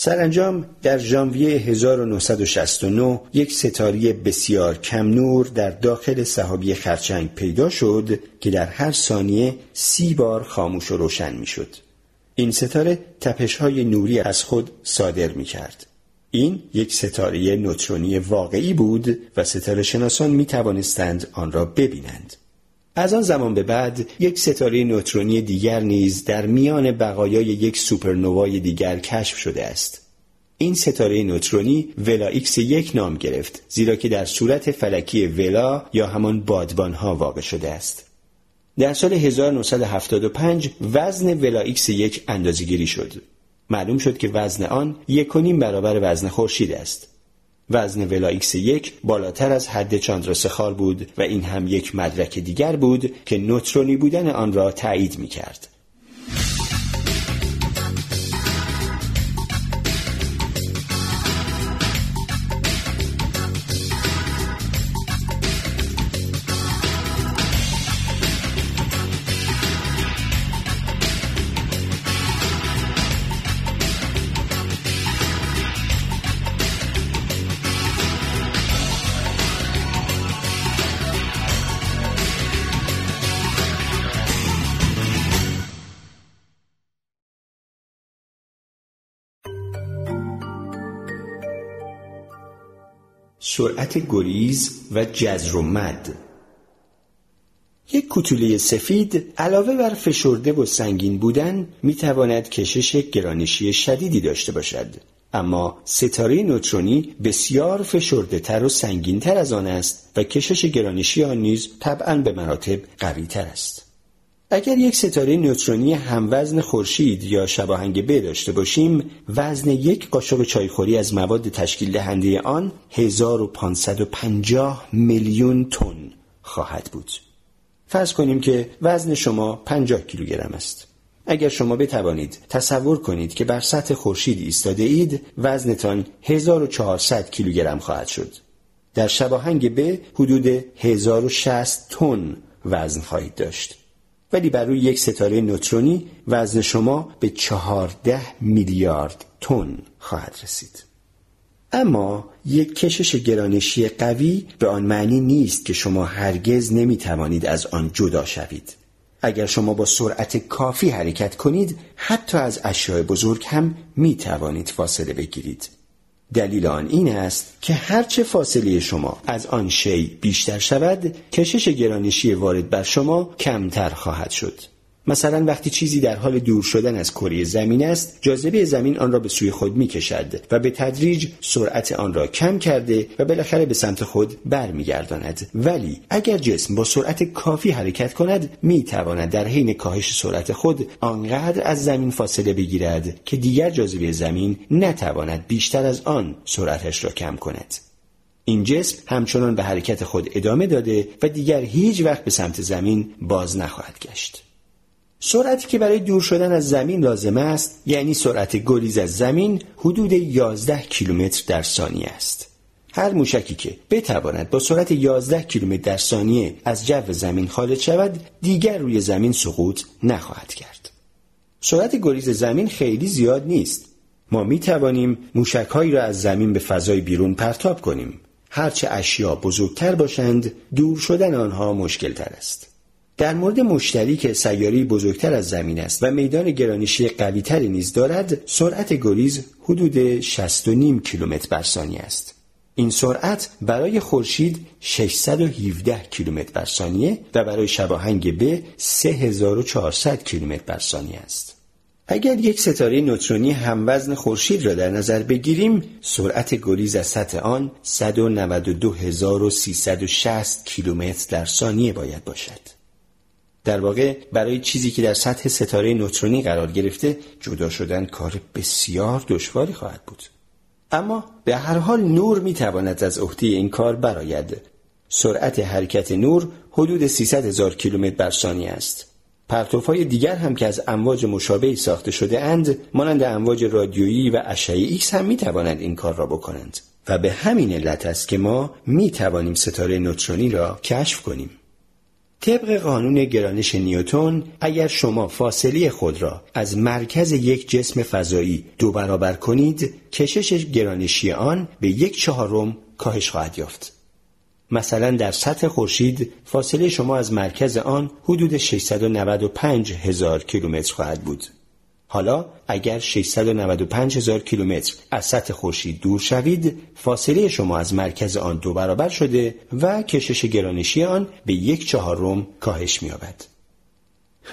سرانجام در ژانویه 1969 یک ستاری بسیار کم نور در داخل صحابی خرچنگ پیدا شد که در هر ثانیه سی بار خاموش و روشن می شد. این ستاره تپش های نوری از خود صادر می کرد. این یک ستاره نوترونی واقعی بود و ستاره شناسان می توانستند آن را ببینند. از آن زمان به بعد یک ستاره نوترونی دیگر نیز در میان بقایای یک سوپرنوای دیگر کشف شده است. این ستاره نوترونی ولا ایکس یک نام گرفت زیرا که در صورت فلکی ولا یا همان بادبان ها واقع شده است. در سال 1975 وزن ولا ایکس یک اندازه‌گیری شد. معلوم شد که وزن آن یک برابر وزن خورشید است. وزن ولا ایکس یک بالاتر از حد چاندراسخار بود و این هم یک مدرک دیگر بود که نوترونی بودن آن را تایید می کرد. سرعت گریز و جزر و مد. یک کوتوله سفید علاوه بر فشرده و سنگین بودن می‌تواند کشش گرانشی شدیدی داشته باشد. اما ستاره نوترونی بسیار فشرده تر و سنگین تر از آن است و کشش گرانشی آن نیز طبعا به مراتب قوی تر است. اگر یک ستاره نوترونی هموزن خورشید یا شباهنگ ب داشته باشیم وزن یک قاشق چایخوری از مواد تشکیل دهنده آن 1550 میلیون تن خواهد بود. فرض کنیم که وزن شما 50 کیلوگرم است. اگر شما بتوانید تصور کنید که بر سطح خورشید ایستاده اید وزنتان 1400 کیلوگرم خواهد شد. در شباهنگ ب حدود 1060 تن وزن خواهید داشت. ولی بر روی یک ستاره نوترونی وزن شما به چهارده میلیارد تن خواهد رسید. اما یک کشش گرانشی قوی به آن معنی نیست که شما هرگز نمی توانید از آن جدا شوید. اگر شما با سرعت کافی حرکت کنید حتی از اشیاء بزرگ هم می توانید فاصله بگیرید. دلیل آن این است که هرچه فاصله شما از آن شی بیشتر شود کشش گرانشی وارد بر شما کمتر خواهد شد. مثلا وقتی چیزی در حال دور شدن از کره زمین است جاذبه زمین آن را به سوی خود می کشد و به تدریج سرعت آن را کم کرده و بالاخره به سمت خود برمیگرداند. ولی اگر جسم با سرعت کافی حرکت کند می تواند در حین کاهش سرعت خود آنقدر از زمین فاصله بگیرد که دیگر جاذبه زمین نتواند بیشتر از آن سرعتش را کم کند. این جسم همچنان به حرکت خود ادامه داده و دیگر هیچ وقت به سمت زمین باز نخواهد گشت. سرعتی که برای دور شدن از زمین لازم است یعنی سرعت گریز از زمین حدود 11 کیلومتر در ثانیه است. هر موشکی که بتواند با سرعت 11 کیلومتر در ثانیه از جو زمین خارج شود دیگر روی زمین سقوط نخواهد کرد. سرعت گریز زمین خیلی زیاد نیست. ما می توانیم موشکهایی را از زمین به فضای بیرون پرتاب کنیم. هرچه اشیا بزرگتر باشند دور شدن آنها مشکل تر است. در مورد مشتری که سیاری بزرگتر از زمین است و میدان گرانشی قویتری نیز دارد سرعت گریز حدود 60.5 کیلومتر بر ثانیه است. این سرعت برای خورشید 617 کیلومتر بر ثانیه و برای شباهنگ ب 3400 کیلومتر بر ثانیه است. اگر یک ستاره نوترونی هموزن خورشید را در نظر بگیریم سرعت گریز از سطح آن 192360 کیلومتر در ثانیه باید باشد. در واقع برای چیزی که در سطح ستاره نوترونی قرار گرفته جدا شدن کار بسیار دشواری خواهد بود. اما به هر حال نور می تواند از عهده این کار براید سرعت حرکت نور حدود 300 هزار کیلومتر بر ثانیه است. پرتوهای دیگر هم که از امواج مشابهی ساخته شده اند مانند امواج رادیویی و اشعه ایکس هم می توانند این کار را بکنند. و به همین علت است که ما می توانیم ستاره نوترونی را کشف کنیم. طبق قانون گرانش نیوتون اگر شما فاصله خود را از مرکز یک جسم فضایی دو برابر کنید کشش گرانشی آن به یک چهارم کاهش خواهد یافت مثلا در سطح خورشید فاصله شما از مرکز آن حدود 695 هزار کیلومتر خواهد بود. حالا اگر 695 هزار کیلومتر از سطح خورشید دور شوید فاصله شما از مرکز آن دو برابر شده و کشش گرانشی آن به یک چهارم کاهش می‌یابد.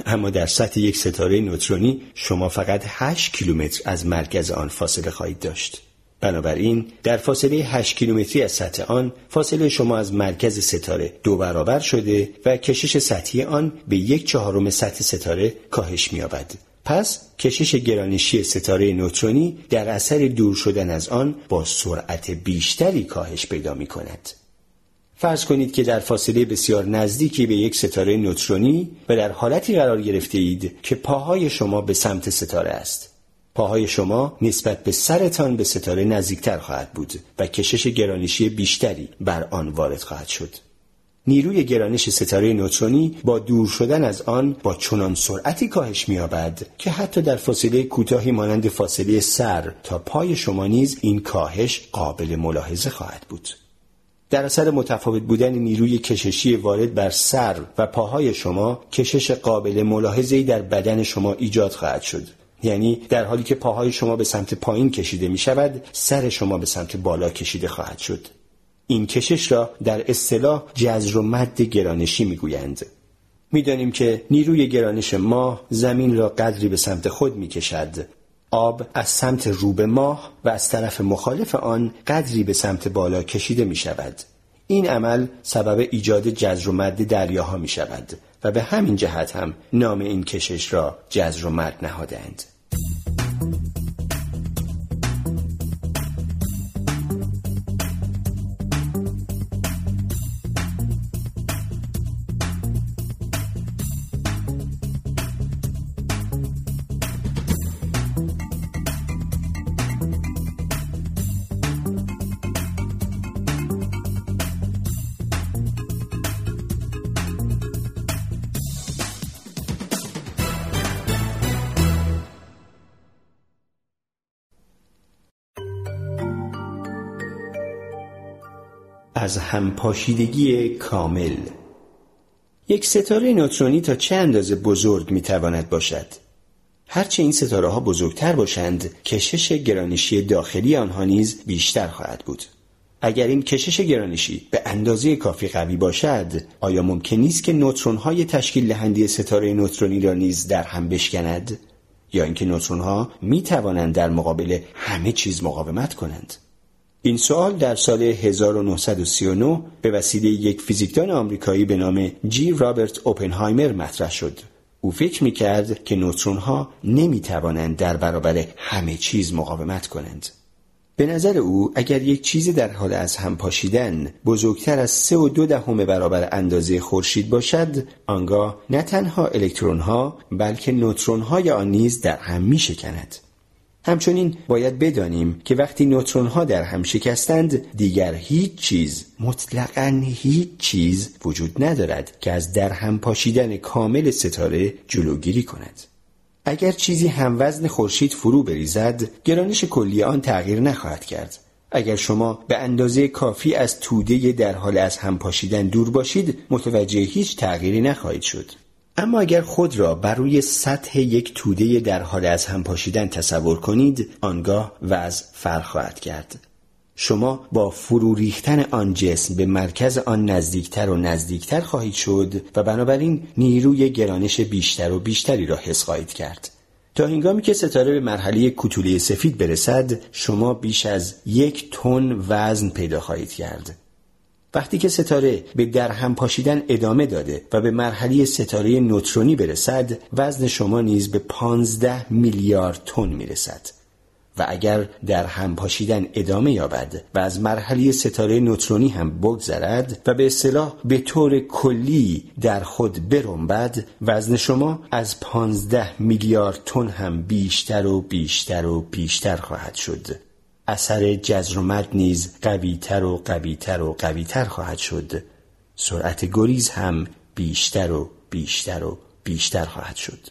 اما در سطح یک ستاره نوترونی شما فقط 8 کیلومتر از مرکز آن فاصله خواهید داشت. بنابراین در فاصله 8 کیلومتری از سطح آن فاصله شما از مرکز ستاره دو برابر شده و کشش سطحی آن به یک چهارم سطح ستاره کاهش می‌یابد. پس کشش گرانشی ستاره نوترونی در اثر دور شدن از آن با سرعت بیشتری کاهش پیدا می کند. فرض کنید که در فاصله بسیار نزدیکی به یک ستاره نوترونی و در حالتی قرار گرفته اید که پاهای شما به سمت ستاره است. پاهای شما نسبت به سرتان به ستاره نزدیکتر خواهد بود و کشش گرانشی بیشتری بر آن وارد خواهد شد. نیروی گرانش ستاره نوترونی با دور شدن از آن با چنان سرعتی کاهش می‌یابد که حتی در فاصله کوتاهی مانند فاصله سر تا پای شما نیز این کاهش قابل ملاحظه خواهد بود. در اثر متفاوت بودن نیروی کششی وارد بر سر و پاهای شما کشش قابل ملاحظه‌ای در بدن شما ایجاد خواهد شد یعنی در حالی که پاهای شما به سمت پایین کشیده می شود سر شما به سمت بالا کشیده خواهد شد این کشش را در اصطلاح جزر و مد گرانشی می گویند می‌دانیم که نیروی گرانش ماه زمین را قدری به سمت خود می کشد آب از سمت روبه ماه و از طرف مخالف آن قدری به سمت بالا کشیده می شود این عمل سبب ایجاد جزر و مد دریاها می شود و به همین جهت هم نام این کشش را جزر و مد نهادند. از همپاشیدگی کامل. یک ستاره نوترونی تا چه اندازه بزرگ می تواند باشد؟ هرچه این ستاره ها بزرگتر باشند کشش گرانشی داخلی آنها نیز بیشتر خواهد بود. اگر این کشش گرانشی به اندازه کافی قوی باشد آیا ممکن نیست که نوترون های تشکیل دهنده ستاره نوترونی را نیز در هم بشکند؟ یا اینکه نوترون ها می توانند در مقابل همه چیز مقاومت کنند؟ این سوال در سال 1939 به وسیله یک فیزیکدان آمریکایی به نام جی رابرت اوپنهایمر مطرح شد. او فکر می کرد که نوترون ها نمی توانند در برابر همه چیز مقاومت کنند. به نظر او اگر یک چیزی در حال از هم پاشیدن بزرگتر از سه و دو دهم برابر اندازه خورشید باشد آنگاه نه تنها الکترون ها بلکه نوترون های آن نیز در هم می شکند. همچنین باید بدانیم که وقتی نوترون ها در هم شکستند دیگر هیچ چیز مطلقا هیچ چیز وجود ندارد که از در هم پاشیدن کامل ستاره جلوگیری کند. اگر چیزی هم وزن خورشید فرو بریزد گرانش کلی آن تغییر نخواهد کرد. اگر شما به اندازه کافی از توده در حال از هم پاشیدن دور باشید متوجه هیچ تغییری نخواهید شد. اما اگر خود را بر روی سطح یک توده در حال از هم پاشیدن تصور کنید آنگاه وضع فرق خواهد کرد. شما با فرو ریختن آن جسم به مرکز آن نزدیکتر و نزدیکتر خواهید شد و بنابراین نیروی گرانش بیشتر و بیشتری را حس خواهید کرد. تا هنگامی که ستاره به مرحله کوتوله سفید برسد شما بیش از یک تن وزن پیدا خواهید کرد. وقتی که ستاره به در هم پاشیدن ادامه داده و به مرحله ستاره نوترونی برسد وزن شما نیز به 15 میلیارد تن می‌رسد. و اگر در هم پاشیدن ادامه یابد و از مرحله ستاره نوترونی هم بگذرد و به اصطلاح به طور کلی در خود برنبد وزن شما از پانزده میلیارد تن هم بیشتر و بیشتر و بیشتر خواهد شد. اثر جزر و مد نیز قویتر و قویتر و قویتر خواهد شد. سرعت گریز هم بیشتر و بیشتر و بیشتر خواهد شد.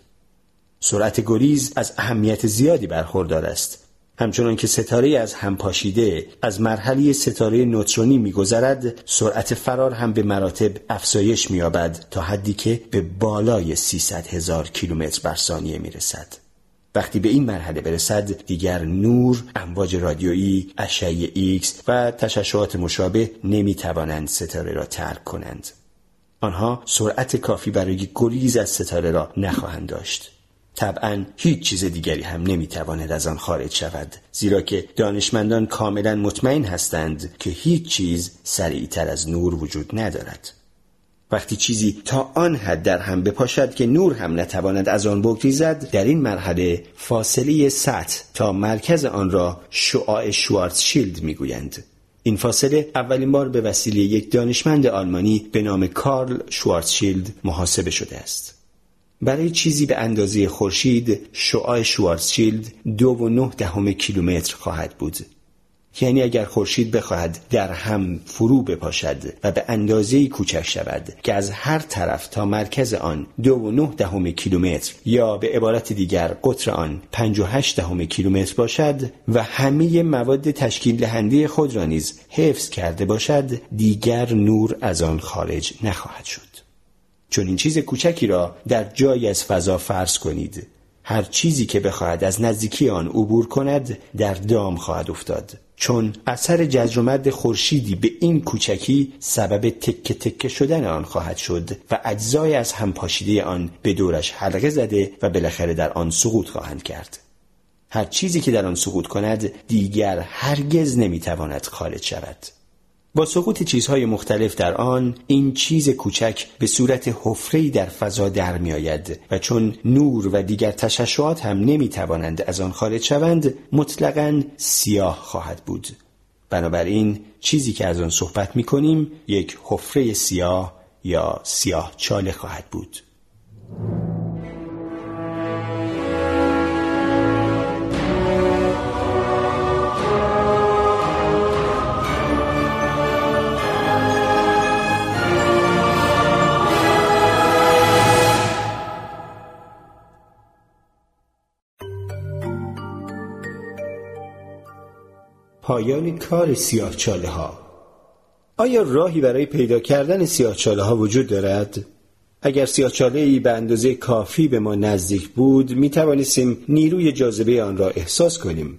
سرعت گریز از اهمیت زیادی برخوردار است. همچنان که ستاره از هم پاشیده از مرحله ستاره نوترونی میگذرد سرعت فرار هم به مراتب افزایش مییابد تا حدی که به بالای 300 هزار کیلومتر بر ثانیه می‌رسد. وقتی به این مرحله برسد دیگر نور، امواج رادیویی، اشعه ایکس و تشعشعات مشابه نمی‌توانند ستاره را ترک کنند. آنها سرعت کافی برای گریز از ستاره را نخواهند داشت. طبعا هیچ چیز دیگری هم نمی‌تواند از آن خارج شود زیرا که دانشمندان کاملا مطمئن هستند که هیچ چیز سریعتر از نور وجود ندارد وقتی چیزی تا آن حد در هم بپاشد که نور هم نتواند از آن بگریزد در این مرحله فاصله سطح تا مرکز آن را شعاع شوارتشیلد می‌گویند. این فاصله اولین بار به وسیله یک دانشمند آلمانی به نام کارل شوارتشیلد محاسبه شده است. برای چیزی به اندازه خورشید شعاع شوارزشیلد دو و نه دهم کیلومتر خواهد بود. یعنی اگر خورشید بخواهد در هم فرو بپاشد و به اندازه کوچک شود که از هر طرف تا مرکز آن دو و نه دهم کیلومتر یا به عبارت دیگر قطر آن پنج و هشت دهم کیلومتر باشد و همه مواد تشکیل دهنده خود را نیز حفظ کرده باشد دیگر نور از آن خارج نخواهد شد. چون این چیز کوچکی را در جایی از فضا فرض کنید. هر چیزی که بخواهد از نزدیکی آن عبور کند در دام خواهد افتاد. چون اثر جزر خورشیدی به این کوچکی سبب تکه تکه شدن آن خواهد شد و اجزای از هم پاشیده آن به دورش حلقه زده و بالاخره در آن سقوط خواهند کرد. هر چیزی که در آن سقوط کند دیگر هرگز نمی‌تواند خارج شود. با سقوط چیزهای مختلف در آن این چیز کوچک به صورت حفره‌ای در فضا در می آید و چون نور و دیگر تشعشعات هم نمی توانند از آن خارج شوند مطلقا سیاه خواهد بود. بنابراین چیزی که از آن صحبت می کنیم یک حفره سیاه یا سیاه چاله خواهد بود. پایان کار سیاه چاله ها آیا راهی برای پیدا کردن سیاه چاله ها وجود دارد؟ اگر سیاه چاله ای به اندازه کافی به ما نزدیک بود می توانستیم نیروی جاذبه آن را احساس کنیم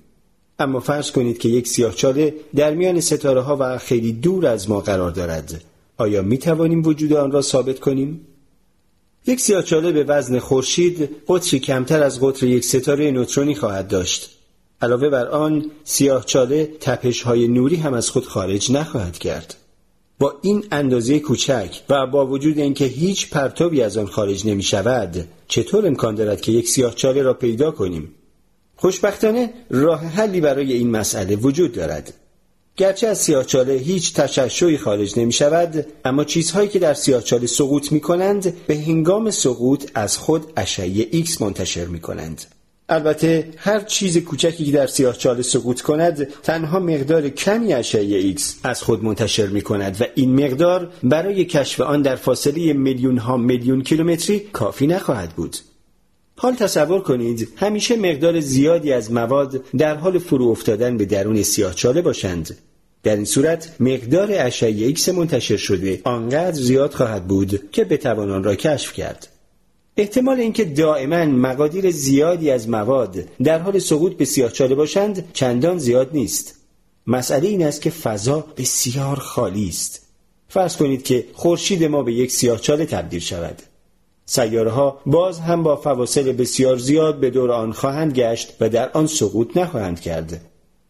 اما فرض کنید که یک سیاه چاله در میان ستاره ها و خیلی دور از ما قرار دارد آیا می توانیم وجود آن را ثابت کنیم؟ یک سیاهچاله به وزن خورشید قطری کمتر از قطر یک ستاره نوترونی خواهد داشت علاوه بر آن سیاه چاله تپش های نوری هم از خود خارج نخواهد کرد. با این اندازه کوچک و با وجود اینکه هیچ پرتوی از آن خارج نمی شود چطور امکان دارد که یک سیاه چاله را پیدا کنیم؟ خوشبختانه راه حلی برای این مسئله وجود دارد. گرچه از سیاهچاله هیچ تشعشعی خارج نمی شود اما چیزهایی که در سیاهچاله سقوط می کنند به هنگام سقوط از خود اشعه ایکس منتشر می کنند. البته هر چیز کوچکی که در سیاهچاله سقوط کند تنها مقدار کمی اشعه ایکس از خود منتشر می کند و این مقدار برای کشف آن در فاصله میلیون ها میلیون کیلومتری کافی نخواهد بود. حال تصور کنید همیشه مقدار زیادی از مواد در حال فرو افتادن به درون سیاهچاله باشند. در این صورت مقدار اشعه ایکس منتشر شده آنقدر زیاد خواهد بود که بتوان آن را کشف کرد. احتمال اینکه دائما مقادیر زیادی از مواد در حال سقوط به سیاهچاله باشند چندان زیاد نیست. مسئله این است که فضا بسیار خالی است. فرض کنید که خورشید ما به یک سیاهچاله تبدیل شود. سیاره ها باز هم با فواصل بسیار زیاد به دور آن خواهند گشت و در آن سقوط نخواهند کرد.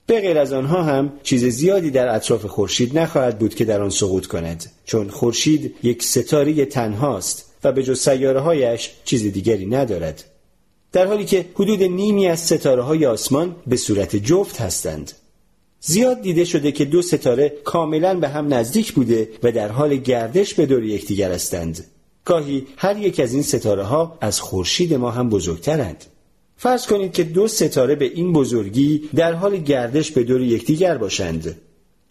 به غیر از آنها هم چیز زیادی در اطراف خورشید نخواهد بود که در آن سقوط کند چون خورشید یک ستاره تنهاست. و به جز سیاره هایش چیز دیگری ندارد. در حالی که حدود نیمی از ستاره های آسمان به صورت جفت هستند. زیاد دیده شده که دو ستاره کاملا به هم نزدیک بوده و در حال گردش به دور یکدیگر هستند. گاهی هر یک از این ستاره ها از خورشید ما هم بزرگترند. فرض کنید که دو ستاره به این بزرگی در حال گردش به دور یکدیگر باشند.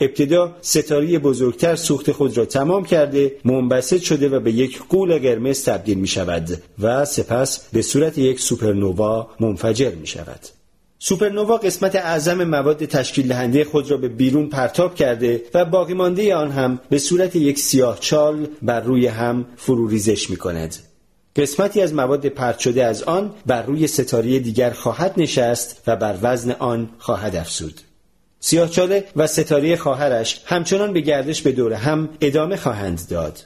ابتدا ستاره بزرگتر سوخت خود را تمام کرده منبسط شده و به یک قول قرمز تبدیل می شود و سپس به صورت یک سوپرنووا منفجر می شود. سوپرنووا قسمت اعظم مواد تشکیل دهنده خود را به بیرون پرتاب کرده و باقی مانده آن هم به صورت یک سیاه چال بر روی هم فرو ریزش می کند. قسمتی از مواد پرت شده از آن بر روی ستاره دیگر خواهد نشست و بر وزن آن خواهد افزود. سیاهچاله و ستاره خواهرش همچنان به گردش به دور هم ادامه خواهند داد.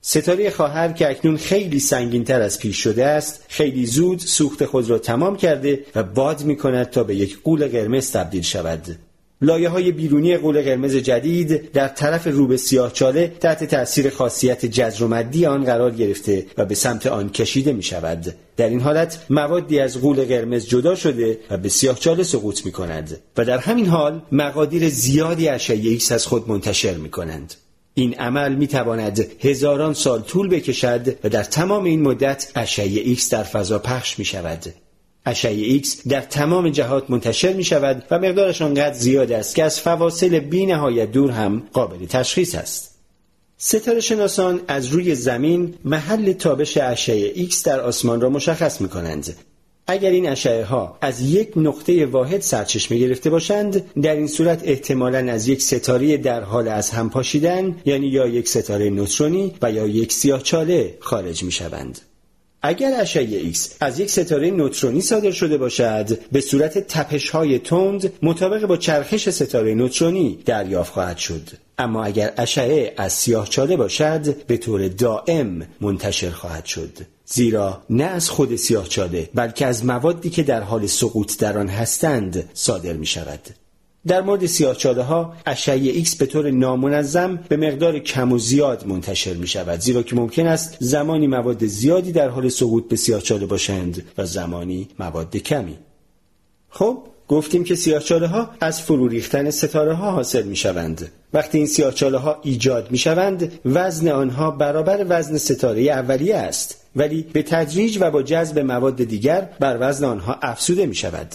ستاره خواهر که اکنون خیلی سنگینتر از پیش شده است خیلی زود سوخت خود را تمام کرده و باد می کند تا به یک قول قرمز تبدیل شود لایه های بیرونی غول قرمز جدید در طرف روبه سیاهچاله تحت تأثیر خاصیت جزر و مدی آن قرار گرفته و به سمت آن کشیده می شود. در این حالت موادی از غول قرمز جدا شده و به سیاهچاله سقوط می کند و در همین حال مقادیر زیادی اشعه ایکس از خود منتشر می کنند. این عمل می تواند هزاران سال طول بکشد و در تمام این مدت اشعه ایکس در فضا پخش می شود. اشعه ایکس در تمام جهات منتشر می شود و مقدارش آنقدر زیاد است که از فواصل بی نهایت دور هم قابل تشخیص است. ستاره شناسان از روی زمین محل تابش اشعه ایکس در آسمان را مشخص می کنند. اگر این اشعه ها از یک نقطه واحد سرچشمه گرفته باشند در این صورت احتمالا از یک ستاره در حال از هم پاشیدن یعنی یا یک ستاره نوترونی و یا یک سیاهچاله خارج می شوند. اگر اشعه ایکس از یک ستاره نوترونی صادر شده باشد به صورت تپش های تند مطابق با چرخش ستاره نوترونی دریافت خواهد شد. اما اگر اشعه از سیاه چاله باشد به طور دائم منتشر خواهد شد. زیرا نه از خود سیاه چاله بلکه از موادی که در حال سقوط در آن هستند صادر می شود در مورد سیاهچاله ها اشعه ایکس به طور نامنظم به مقدار کم و زیاد منتشر می شود زیرا که ممکن است زمانی مواد زیادی در حال سقوط به سیاهچاله باشند و زمانی مواد کمی. خب گفتیم که سیاهچاله ها از فرو ریختن ستاره ها حاصل می شوند. وقتی این سیاهچاله ها ایجاد می شوند وزن آنها برابر وزن ستاره اولیه است. ولی به تدریج و با جذب مواد دیگر بر وزن آنها افزوده می شود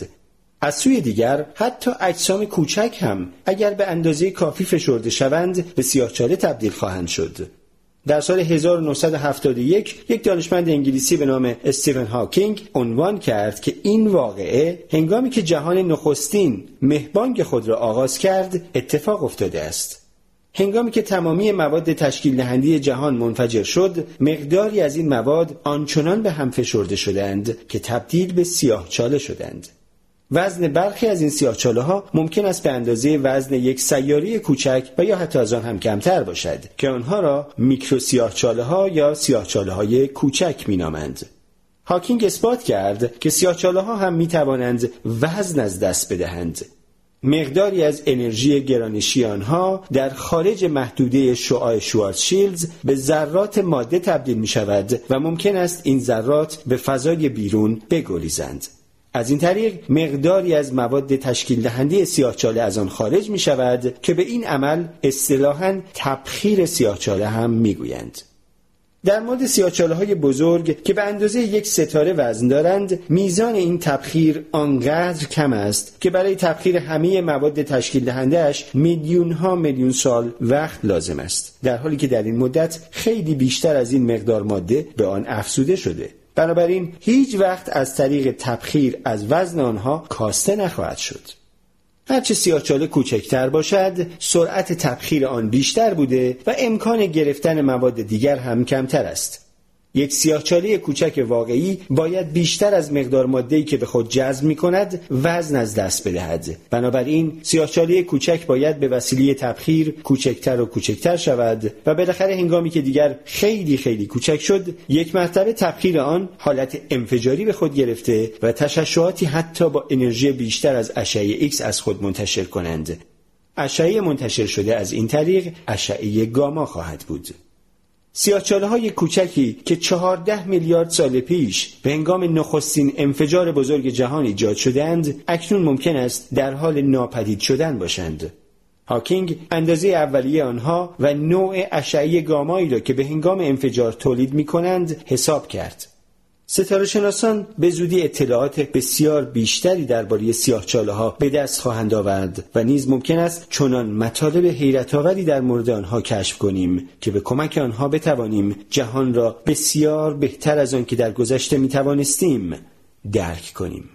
از سوی دیگر حتی اجسام کوچک هم اگر به اندازه کافی فشرده شوند به سیاهچاله تبدیل خواهند شد در سال 1971 یک دانشمند انگلیسی به نام استیون هاکینگ عنوان کرد که این واقعه هنگامی که جهان نخستین مهبانگ خود را آغاز کرد اتفاق افتاده است. هنگامی که تمامی مواد تشکیل دهنده جهان منفجر شد، مقداری از این مواد آنچنان به هم فشرده شدند که تبدیل به سیاه چاله شدند. وزن برخی از این سیاهچاله ها ممکن است به اندازه وزن یک سیاره کوچک و یا حتی از آن هم کمتر باشد که آنها را میکرو سیاهچاله ها یا سیاهچاله های کوچک مینامند. هاکینگ اثبات کرد که سیاهچاله ها هم می توانند وزن از دست بدهند. مقداری از انرژی گرانشی آنها در خارج محدوده شعاع شیلز به ذرات ماده تبدیل می شود و ممکن است این ذرات به فضای بیرون بگریزند. از این طریق مقداری از مواد تشکیل دهنده سیاهچاله از آن خارج می شود که به این عمل اصطلاحا تبخیر سیاهچاله هم می گویند. در مورد سیاهچاله های بزرگ که به اندازه یک ستاره وزن دارند میزان این تبخیر آنقدر کم است که برای تبخیر همه مواد تشکیل دهندهش میلیون ها میلیون سال وقت لازم است در حالی که در این مدت خیلی بیشتر از این مقدار ماده به آن افزوده شده بنابراین هیچ وقت از طریق تبخیر از وزن آنها کاسته نخواهد شد. هرچه سیاهچاله کوچکتر باشد سرعت تبخیر آن بیشتر بوده و امکان گرفتن مواد دیگر هم کمتر است یک سیاهچاله کوچک واقعی باید بیشتر از مقدار ماده‌ای که به خود جذب می کند وزن از دست بدهد. بنابراین سیاهچاله کوچک باید به وسیله تبخیر کوچکتر و کوچکتر شود و بالاخره هنگامی که دیگر خیلی خیلی کوچک شد یک مرتبه تبخیر آن حالت انفجاری به خود گرفته و تشعشعاتی حتی با انرژی بیشتر از اشعه X از خود منتشر کنند. اشعه منتشر شده از این طریق اشعه گاما خواهد بود. سیاهچاله های کوچکی که چهارده میلیارد سال پیش به هنگام نخستین انفجار بزرگ جهان ایجاد شدند اکنون ممکن است در حال ناپدید شدن باشند. هاکینگ اندازه اولیه آنها و نوع اشعه گامایی را که به هنگام انفجار تولید می کنند حساب کرد. ستاره شناسان به زودی اطلاعات بسیار بیشتری درباره سیاهچاله ها به دست خواهند آورد و نیز ممکن است چنان مطالب حیرت آوری در مورد آنها کشف کنیم که به کمک آنها بتوانیم جهان را بسیار بهتر از آن که در گذشته می توانستیم درک کنیم.